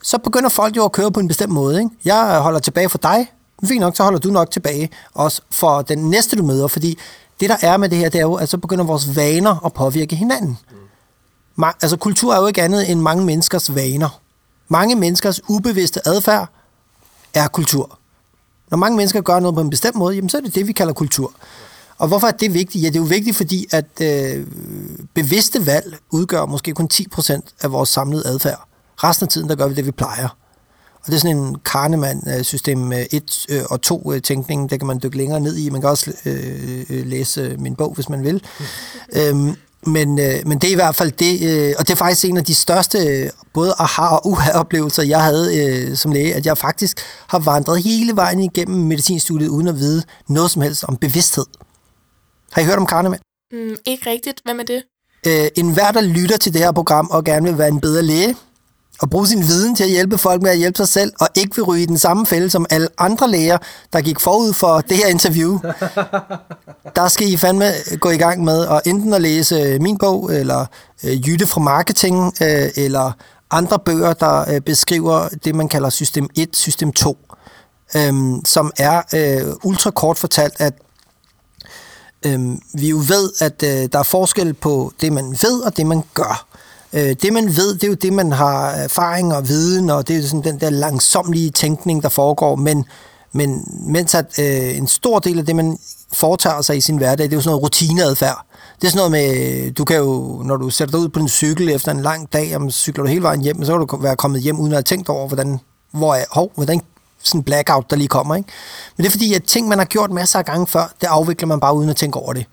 Så begynder folk jo at køre på en bestemt måde. Ikke? Jeg holder tilbage for dig, fint nok, så holder du nok tilbage også for den næste, du møder, fordi det, der er med det her, det er jo, at så begynder vores vaner at påvirke hinanden. Ma- altså, kultur er jo ikke andet end mange menneskers vaner. Mange menneskers ubevidste adfærd er kultur. Når mange mennesker gør noget på en bestemt måde, jamen, så er det det, vi kalder kultur. Og hvorfor er det vigtigt? Ja, det er jo vigtigt, fordi at øh, bevidste valg udgør måske kun 10% af vores samlede adfærd. Resten af tiden, der gør vi det, vi plejer. Og det er sådan en Kahneman-system 1 øh, og 2 øh, tænkning, der kan man dykke længere ned i. Man kan også øh, øh, læse min bog, hvis man vil. øhm, men, øh, men det er i hvert fald det, øh, og det er faktisk en af de største både aha- og uha-oplevelser, jeg havde øh, som læge, at jeg faktisk har vandret hele vejen igennem medicinstudiet, uden at vide noget som helst om bevidsthed. Har I hørt om Kahneman? Mm, ikke rigtigt. Hvem er det? Øh, en hver, der lytter til det her program og gerne vil være en bedre læge, og bruge sin viden til at hjælpe folk med at hjælpe sig selv, og ikke vil ryge i den samme fælde som alle andre læger, der gik forud for det her interview. Der skal I fandme gå i gang med at enten at læse min bog, eller øh, Jytte fra Marketing, øh, eller andre bøger, der øh, beskriver det, man kalder system 1, system 2, øh, som er øh, ultra kort fortalt, at øh, vi jo ved, at øh, der er forskel på det, man ved, og det, man gør. Øh, det, man ved, det er jo det, man har erfaring og viden, og det er jo sådan den der langsomlige tænkning, der foregår, men, men mens at øh, en stor del af det, man foretager sig i sin hverdag, det er jo sådan noget rutineadfærd. Det er sådan noget med, øh, du kan jo, når du sætter dig ud på din cykel efter en lang dag, om cykler du hele vejen hjem, så kan du være kommet hjem uden at have tænkt over, hvordan, hvor er, hov, hvordan sådan blackout, der lige kommer. Ikke? Men det er fordi, at ting, man har gjort masser af gange før, det afvikler man bare uden at tænke over det.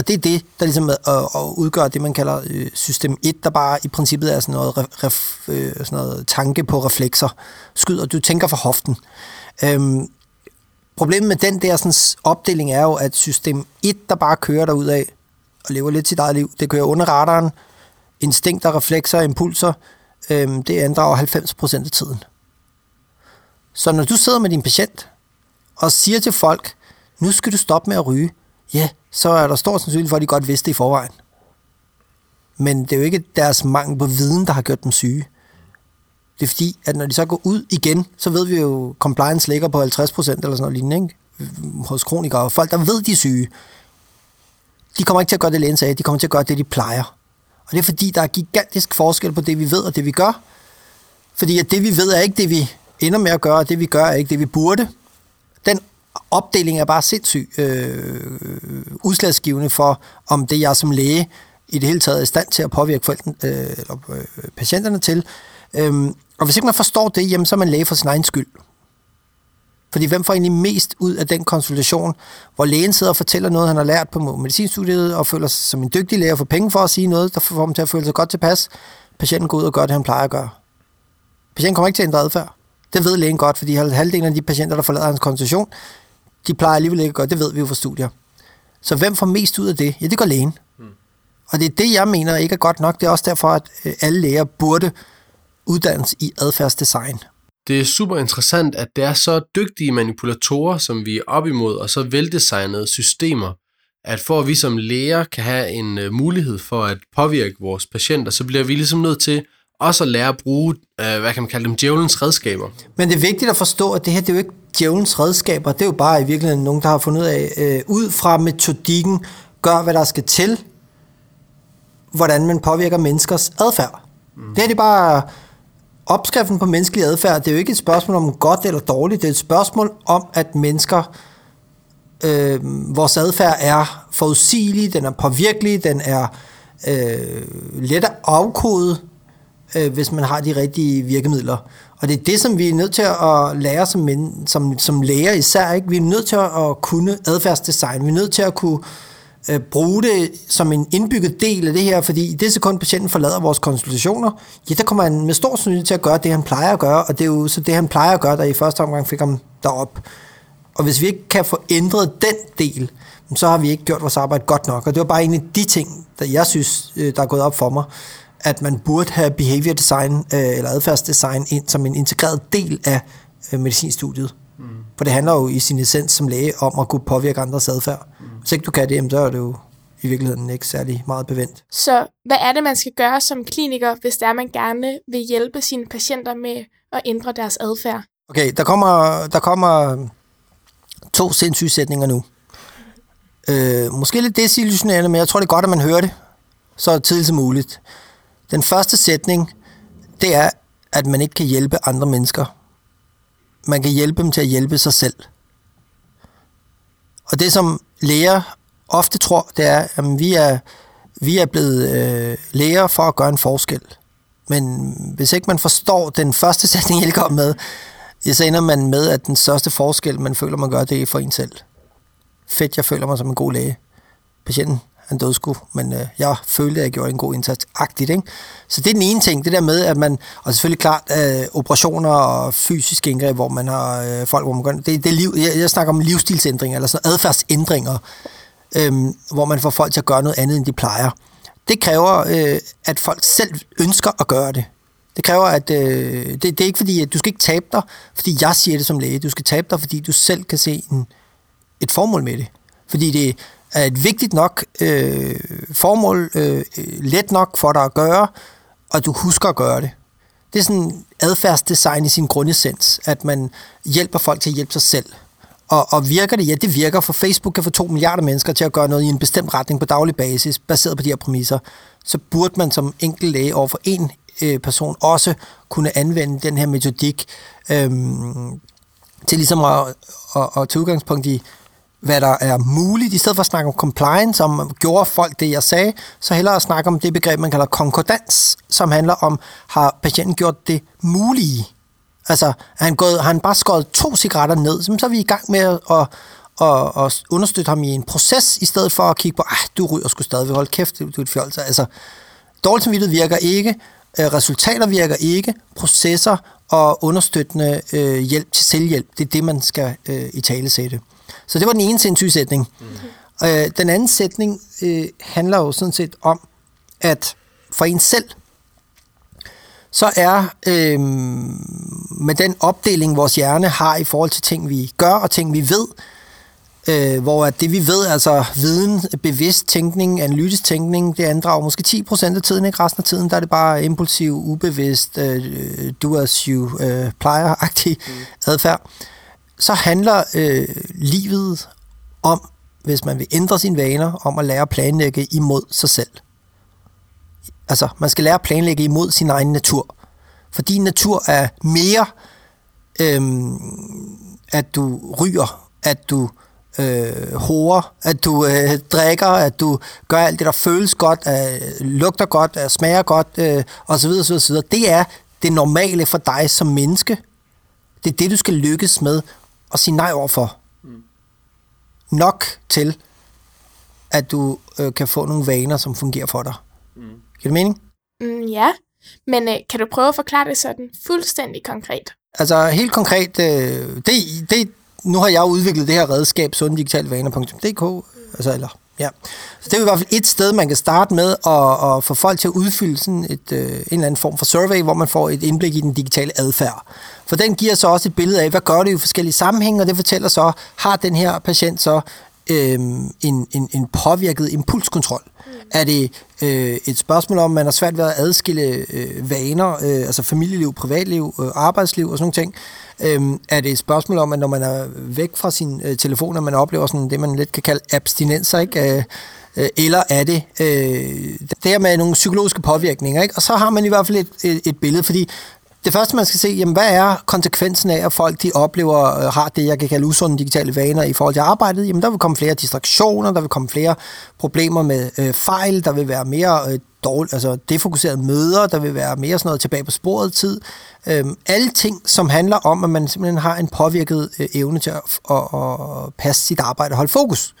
Og det er det, der ligesom er, og, og udgør det, man kalder øh, system 1, der bare i princippet er sådan noget, ref, øh, sådan noget tanke på reflekser. Skyder, du tænker for hoften. Øhm, problemet med den der sådan, opdeling er jo, at system 1, der bare kører derud af og lever lidt sit eget liv, det kører under radaren. Instinkter, reflekser, impulser, øhm, det andrager 90% af tiden. Så når du sidder med din patient og siger til folk, nu skal du stoppe med at ryge, ja, så er der stor sandsynlighed for, at de godt vidste det i forvejen. Men det er jo ikke deres mangel på viden, der har gjort dem syge. Det er fordi, at når de så går ud igen, så ved vi jo, compliance ligger på 50% eller sådan noget lignende, ikke? hos kronikere. Folk, der ved, de er syge, de kommer ikke til at gøre det, lægen sagde. De kommer til at gøre det, de plejer. Og det er fordi, der er gigantisk forskel på det, vi ved og det, vi gør. Fordi at det, vi ved, er ikke det, vi ender med at gøre, og det, vi gør, er ikke det, vi burde. Den opdeling er bare sindssygt øh, udslagsgivende for, om det jeg som læge i det hele taget er i stand til at påvirke forældre, øh, eller, øh, patienterne til. Øhm, og hvis ikke man forstår det, jamen, så er man læge for sin egen skyld. Fordi hvem får egentlig mest ud af den konsultation, hvor lægen sidder og fortæller noget, han har lært på medicinstudiet, og føler sig som en dygtig læge og får penge for at sige noget, der får ham til at føle sig godt tilpas. Patienten går ud og gør det, han plejer at gøre. Patienten kommer ikke til at ændre adfærd. Det ved lægen godt, fordi halvdelen af de patienter, der forlader hans konsultation, de plejer alligevel ikke gøre. Det ved vi jo fra studier. Så hvem får mest ud af det? Ja, det gør lægen. Hmm. Og det er det, jeg mener ikke er godt nok. Det er også derfor, at øh, alle læger burde uddannes i adfærdsdesign. Det er super interessant, at det er så dygtige manipulatorer, som vi er op imod, og så veldesignede systemer, at for at vi som læger kan have en uh, mulighed for at påvirke vores patienter, så bliver vi ligesom nødt til også at lære at bruge, uh, hvad kan man kalde dem, djævelens redskaber. Men det er vigtigt at forstå, at det her det er jo ikke djævelens redskaber, det er jo bare i virkeligheden nogen, der har fundet ud af, uh, ud fra metodikken, gør hvad der skal til, hvordan man påvirker menneskers adfærd. Mm. Det her det er bare opskriften på menneskelig adfærd, det er jo ikke et spørgsmål om godt eller dårligt, det er et spørgsmål om, at mennesker, øh, vores adfærd er forudsigelig, den er påvirkelig, den er øh, let at afkode, øh, hvis man har de rigtige virkemidler. Og det er det, som vi er nødt til at lære som, men, som, som læger især. Ikke? Vi er nødt til at kunne adfærdsdesign. Vi er nødt til at kunne øh, bruge det som en indbygget del af det her, fordi i det sekund, patienten forlader vores konsultationer, ja, der kommer han med stor sandsynlighed til at gøre det, han plejer at gøre, og det er jo så det, han plejer at gøre, der i første omgang fik ham derop. Og hvis vi ikke kan få ændret den del, så har vi ikke gjort vores arbejde godt nok. Og det var bare en af de ting, der jeg synes, øh, der er gået op for mig at man burde have behavior design øh, eller adfærdsdesign ind som en integreret del af øh, medicinstudiet. Mm. For det handler jo i sin essens som læge om at kunne påvirke andres adfærd. Mm. Hvis ikke du kan det, så er det jo i virkeligheden ikke særlig meget bevendt. Så hvad er det, man skal gøre som kliniker, hvis der er, man gerne vil hjælpe sine patienter med at ændre deres adfærd? Okay, der kommer, der kommer to sindssyge sætninger nu. Øh, måske lidt desillusionerende, men jeg tror, det er godt, at man hører det så tidligt som muligt. Den første sætning, det er, at man ikke kan hjælpe andre mennesker. Man kan hjælpe dem til at hjælpe sig selv. Og det, som læger ofte tror, det er, at vi er, vi er blevet øh, læger for at gøre en forskel. Men hvis ikke man forstår den første sætning, jeg kom med, så ender man med, at den største forskel, man føler, man gør, det er for en selv. Fedt, jeg føler mig som en god læge. Patienten, han døde sgu, men øh, jeg følte, at jeg gjorde en god indsats. Agtigt, ikke? Så det er den ene ting, det der med, at man, og selvfølgelig klart øh, operationer og fysiske indgreb, hvor man har øh, folk, hvor man gør, det, det liv, jeg, jeg snakker om livsstilsændringer, eller sådan adfærdsændringer, øh, hvor man får folk til at gøre noget andet, end de plejer. Det kræver, øh, at folk selv ønsker at gøre det. Det kræver, at øh, det, det er ikke fordi, at du skal ikke tabe dig, fordi jeg siger det som læge. Du skal tabe dig, fordi du selv kan se en, et formål med det. Fordi det er et vigtigt nok øh, formål, øh, let nok for dig at gøre, og du husker at gøre det. Det er sådan adfærdsdesign i sin grundessens, at man hjælper folk til at hjælpe sig selv. Og, og virker det? Ja, det virker, for Facebook kan få to milliarder mennesker til at gøre noget i en bestemt retning på daglig basis, baseret på de her præmisser. Så burde man som enkelt læge over for en øh, person også kunne anvende den her metodik øhm, til ligesom at, at, at tage udgangspunkt i, hvad der er muligt, i stedet for at snakke om compliance, som gjorde folk det, jeg sagde, så hellere at snakke om det begreb, man kalder konkordans, som handler om, har patienten gjort det mulige? Altså, har han, gået, har han bare skåret to cigaretter ned, så er vi i gang med at, at, at, at understøtte ham i en proces, i stedet for at kigge på, ah, du ryger sgu stadig, hold kæft, du er et fjols. Altså, dårligt samvittighed virker ikke, øh, resultater virker ikke, processer og understøttende øh, hjælp til selvhjælp, det er det, man skal øh, i tale sætte. Så det var den ene sindssyge sætning. Mm. Øh, den anden sætning øh, handler jo sådan set om, at for en selv, så er øh, med den opdeling, vores hjerne har i forhold til ting, vi gør og ting, vi ved, øh, hvor at det vi ved, altså viden, bevidst tænkning, analytisk tænkning, det andrager måske 10% af tiden, ikke? Resten af tiden, der er det bare impulsiv, ubevidst, øh, do as you øh, plejer-agtig mm. adfærd. Så handler øh, livet om, hvis man vil ændre sine vaner, om at lære at planlægge imod sig selv. Altså, man skal lære at planlægge imod sin egen natur. Fordi natur er mere, øh, at du ryger, at du øh, horer, at du øh, drikker, at du gør alt det, der føles godt, øh, lugter godt, øh, smager godt, øh, osv., osv., osv. Det er det normale for dig som menneske. Det er det, du skal lykkes med at sige nej overfor. Mm. Nok til, at du øh, kan få nogle vaner, som fungerer for dig. Mm. Giver det mening? Mm, ja, men øh, kan du prøve at forklare det sådan fuldstændig konkret? Altså helt konkret, øh, det, det, nu har jeg udviklet det her redskab, sunddigitalvaner.dk, altså, eller, ja. Så det er i hvert fald et sted, man kan starte med at, at få folk til at udfylde sådan et, øh, en eller anden form for survey, hvor man får et indblik i den digitale adfærd. For den giver så også et billede af, hvad gør det i forskellige sammenhænge, og det fortæller så, har den her patient så øh, en, en, en påvirket impulskontrol? Mm. Er det øh, et spørgsmål om, man har svært ved at adskille øh, vaner, øh, altså familieliv, privatliv, øh, arbejdsliv og sådan nogle ting? Øh, er det et spørgsmål om, at når man er væk fra sin øh, telefon, at man oplever sådan det, man lidt kan kalde abstinenser, ikke? Øh, øh eller er det øh, det her med nogle psykologiske påvirkninger, ikke? Og så har man i hvert fald et, et, et billede, fordi det første, man skal se, jamen, hvad er konsekvensen af, at folk de oplever, øh, har det, jeg kan kalde usunde digitale vaner i forhold til arbejdet? Jamen, der vil komme flere distraktioner, der vil komme flere problemer med øh, fejl, der vil være mere øh, dårligt, altså defokuserede møder, der vil være mere sådan noget tilbage på sporet tid. Øhm, alle ting, som handler om, at man simpelthen har en påvirket øh, evne til at, at, at passe sit arbejde og holde fokus.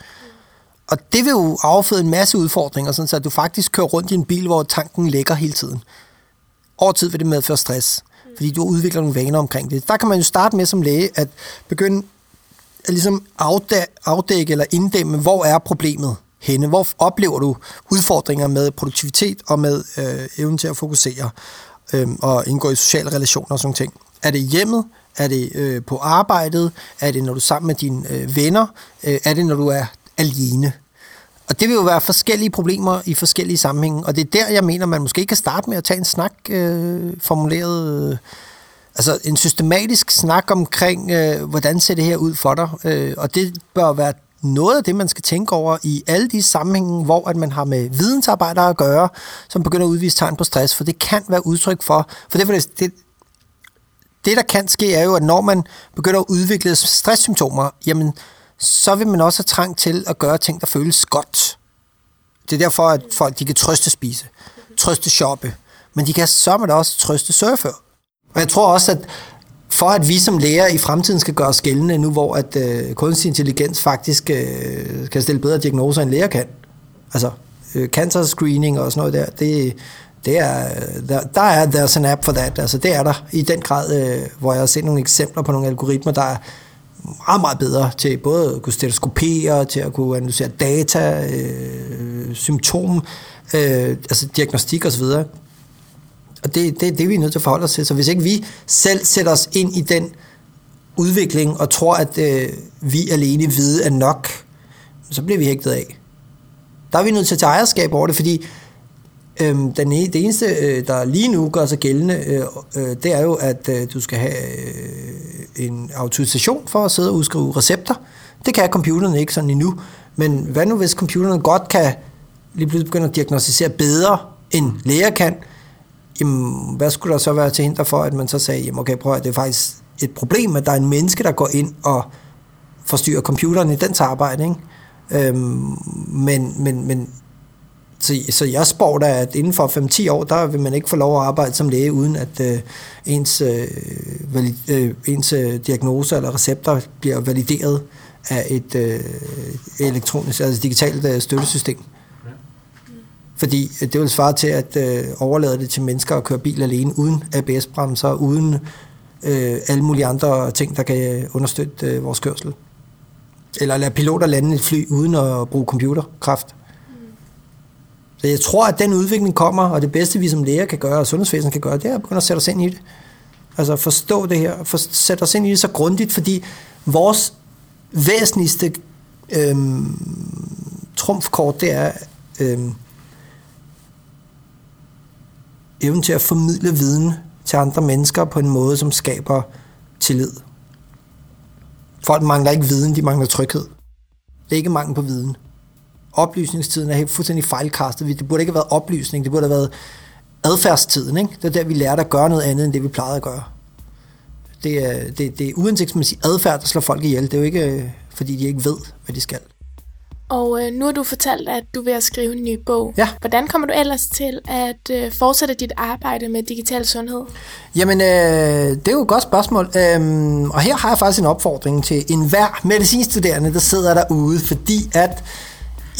Og det vil jo afføde en masse udfordringer, sådan så at du faktisk kører rundt i en bil, hvor tanken ligger hele tiden. Over tid vil det medføre stress fordi du udvikler nogle vaner omkring det. Der kan man jo starte med som læge at begynde at ligesom afdække eller inddæmme, hvor er problemet. henne? Hvor oplever du udfordringer med produktivitet og med øh, evnen til at fokusere øh, og indgå i sociale relationer og sådan ting? Er det hjemmet? Er det øh, på arbejdet? Er det, når du er sammen med dine øh, venner? Øh, er det, når du er alene? Og det vil jo være forskellige problemer i forskellige sammenhænge, og det er der, jeg mener, man måske kan starte med at tage en snak øh, formuleret... Øh, altså en systematisk snak omkring, øh, hvordan ser det her ud for dig, øh, og det bør være noget af det, man skal tænke over i alle de sammenhænge, hvor at man har med vidensarbejdere at gøre, som begynder at udvise tegn på stress, for det kan være udtryk for, for det, det, det, det der kan ske, er jo, at når man begynder at udvikle stresssymptomer, jamen, så vil man også have trang til at gøre ting, der føles godt. Det er derfor, at folk de kan trøste spise, trøste shoppe, men de kan så da også trøste surfe. Og jeg tror også, at for at vi som læger i fremtiden skal gøre os gældende nu, hvor at øh, kunstig intelligens faktisk øh, kan stille bedre diagnoser, end læger kan. Altså, øh, cancer screening og sådan noget der, det, det er, øh, der, der er there's an app for that. Altså, det er der i den grad, øh, hvor jeg har set nogle eksempler på nogle algoritmer, der er meget, meget bedre til både at kunne stetoskopere, til at kunne analysere data, øh, symptom, øh, altså diagnostik osv. Og det, det, det er vi nødt til at forholde os til. Så hvis ikke vi selv sætter os ind i den udvikling og tror, at øh, vi alene vide er nok, så bliver vi hægtet af. Der er vi nødt til at tage ejerskab over det, fordi Øhm, den, ene, det eneste, øh, der lige nu gør sig gældende, øh, øh, det er jo, at øh, du skal have øh, en autorisation for at sidde og udskrive recepter. Det kan computeren ikke sådan endnu. Men hvad nu, hvis computeren godt kan lige pludselig begynde at diagnostisere bedre, end læger kan? Jamen, hvad skulle der så være til hinder for, at man så sagde, jamen okay, prøv at det er faktisk et problem, at der er en menneske, der går ind og forstyrrer computeren i dens arbejde, ikke? Øhm, men, men, men så, så jeg spår da, at inden for 5-10 år, der vil man ikke få lov at arbejde som læge, uden at øh, ens, øh, valid, øh, ens øh, diagnoser eller recepter bliver valideret af et øh, elektronisk, altså digitalt øh, støttesystem. Fordi øh, det vil svare til at øh, overlade det til mennesker at køre bil alene, uden ABS-bremser, uden øh, alle mulige andre ting, der kan øh, understøtte øh, vores kørsel. Eller lade piloter lande et fly uden at bruge computerkraft. Så jeg tror, at den udvikling kommer, og det bedste, vi som læger kan gøre, og sundhedsvæsenet kan gøre, det er at begynde at sætte os ind i det. Altså forstå det her, for, sætte os ind i det så grundigt, fordi vores væsentligste øhm, trumfkort, det er øhm, evnen til at formidle viden til andre mennesker på en måde, som skaber tillid. Folk mangler ikke viden, de mangler tryghed. Det er ikke mangel på viden oplysningstiden er helt fuldstændig fejlkastet. Det burde ikke have været oplysning, det burde have været adfærdstiden. Ikke? Det er der, vi lærte at gøre noget andet, end det vi plejede at gøre. Det er, det, det er uansigtsmæssigt adfærd, der slår folk ihjel. Det er jo ikke, øh, fordi de ikke ved, hvad de skal. Og øh, nu har du fortalt, at du vil skrive en ny bog. Ja. Hvordan kommer du ellers til at øh, fortsætte dit arbejde med digital sundhed? Jamen, øh, det er jo et godt spørgsmål. Øhm, og her har jeg faktisk en opfordring til enhver medicinstuderende, der sidder derude, fordi at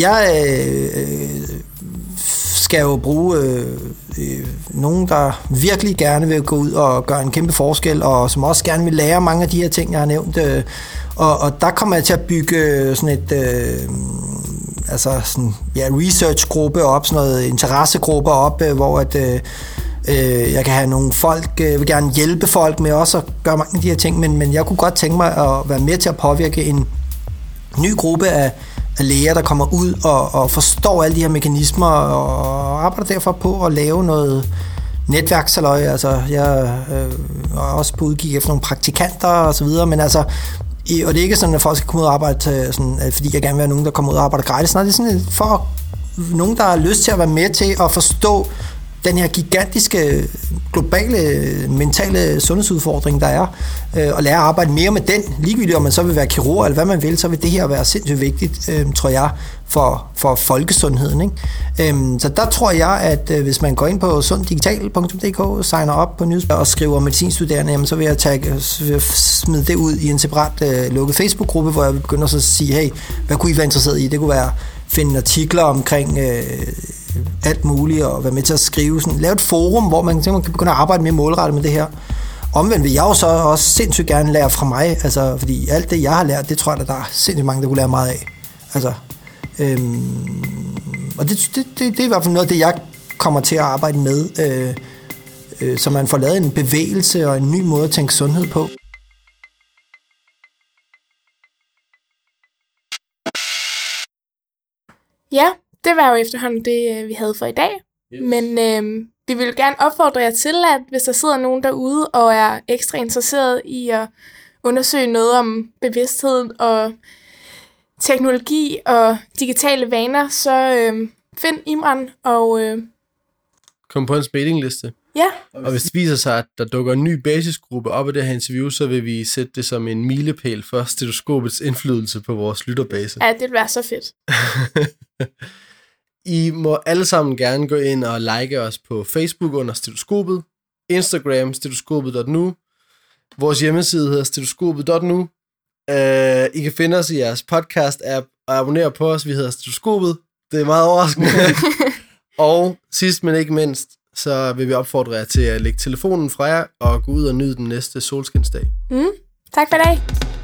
jeg øh, øh, skal jo bruge øh, øh, nogen, der virkelig gerne vil gå ud og gøre en kæmpe forskel, og som også gerne vil lære mange af de her ting, jeg har nævnt. Øh, og, og der kommer jeg til at bygge øh, sådan et... Øh, altså sådan, ja, researchgruppe op, sådan noget interessegrupper op, øh, hvor at, øh, øh, jeg kan have nogle folk, øh, jeg vil gerne hjælpe folk med også at gøre mange af de her ting, men, men jeg kunne godt tænke mig at være med til at påvirke en ny gruppe af læger, der kommer ud og, og forstår alle de her mekanismer og arbejder derfor på at lave noget netværksaløj. Altså, jeg øh, er også på udkig efter nogle praktikanter og så videre, men altså, i, og det er ikke sådan, at folk skal komme ud og arbejde, øh, sådan, øh, fordi jeg gerne vil have nogen, der kommer ud og arbejder gratis. Nej, det er sådan for nogen, der har lyst til at være med til at forstå den her gigantiske globale mentale sundhedsudfordring, der er, øh, og lære at arbejde mere med den, ligegyldigt om man så vil være kirurg eller hvad man vil, så vil det her være sindssygt vigtigt, øh, tror jeg, for, for folkesundheden. Ikke? Øhm, så der tror jeg, at øh, hvis man går ind på sunddigital.dk, signer op på nyhedsbrev og skriver medicinstuderende, jamen, så vil jeg tage, øh, smide det ud i en separat øh, lukket Facebook-gruppe, hvor jeg begynder så at sige, hey, hvad kunne I være interesseret i? Det kunne være finde artikler omkring øh, alt muligt, og være med til at skrive sådan, lave et forum, hvor man, man kan begynde at arbejde mere målrettet med det her. Omvendt vil jeg jo så også sindssygt gerne lære fra mig, altså, fordi alt det, jeg har lært, det tror jeg, at der er sindssygt mange, der kunne lære meget af. Altså, Øhm, og det, det, det, det er i hvert fald noget af det, jeg kommer til at arbejde med, øh, øh, så man får lavet en bevægelse og en ny måde at tænke sundhed på. Ja, det var jo efterhånden det, øh, vi havde for i dag. Yes. Men øh, vi vil gerne opfordre jer til, at hvis der sidder nogen derude og er ekstra interesseret i at undersøge noget om bevidsthed og teknologi og digitale vaner, så øh, find Imran og... Øh, Kom på en mailingliste. Ja. Og hvis det viser sig, at der dukker en ny basisgruppe op i det her interview, så vil vi sætte det som en milepæl for stetoskopets indflydelse på vores lytterbase. Ja, det vil være så fedt. I må alle sammen gerne gå ind og like os på Facebook under stetoskopet, Instagram stetoskopet.nu, vores hjemmeside hedder stetoskopet.nu. Uh, I kan finde os i jeres podcast-app og abonnere på os. Vi hedder Stetoskopet. Det er meget overraskende. og sidst men ikke mindst, så vil vi opfordre jer til at lægge telefonen fra jer og gå ud og nyde den næste solskinsdag. Mm. Tak for i dag.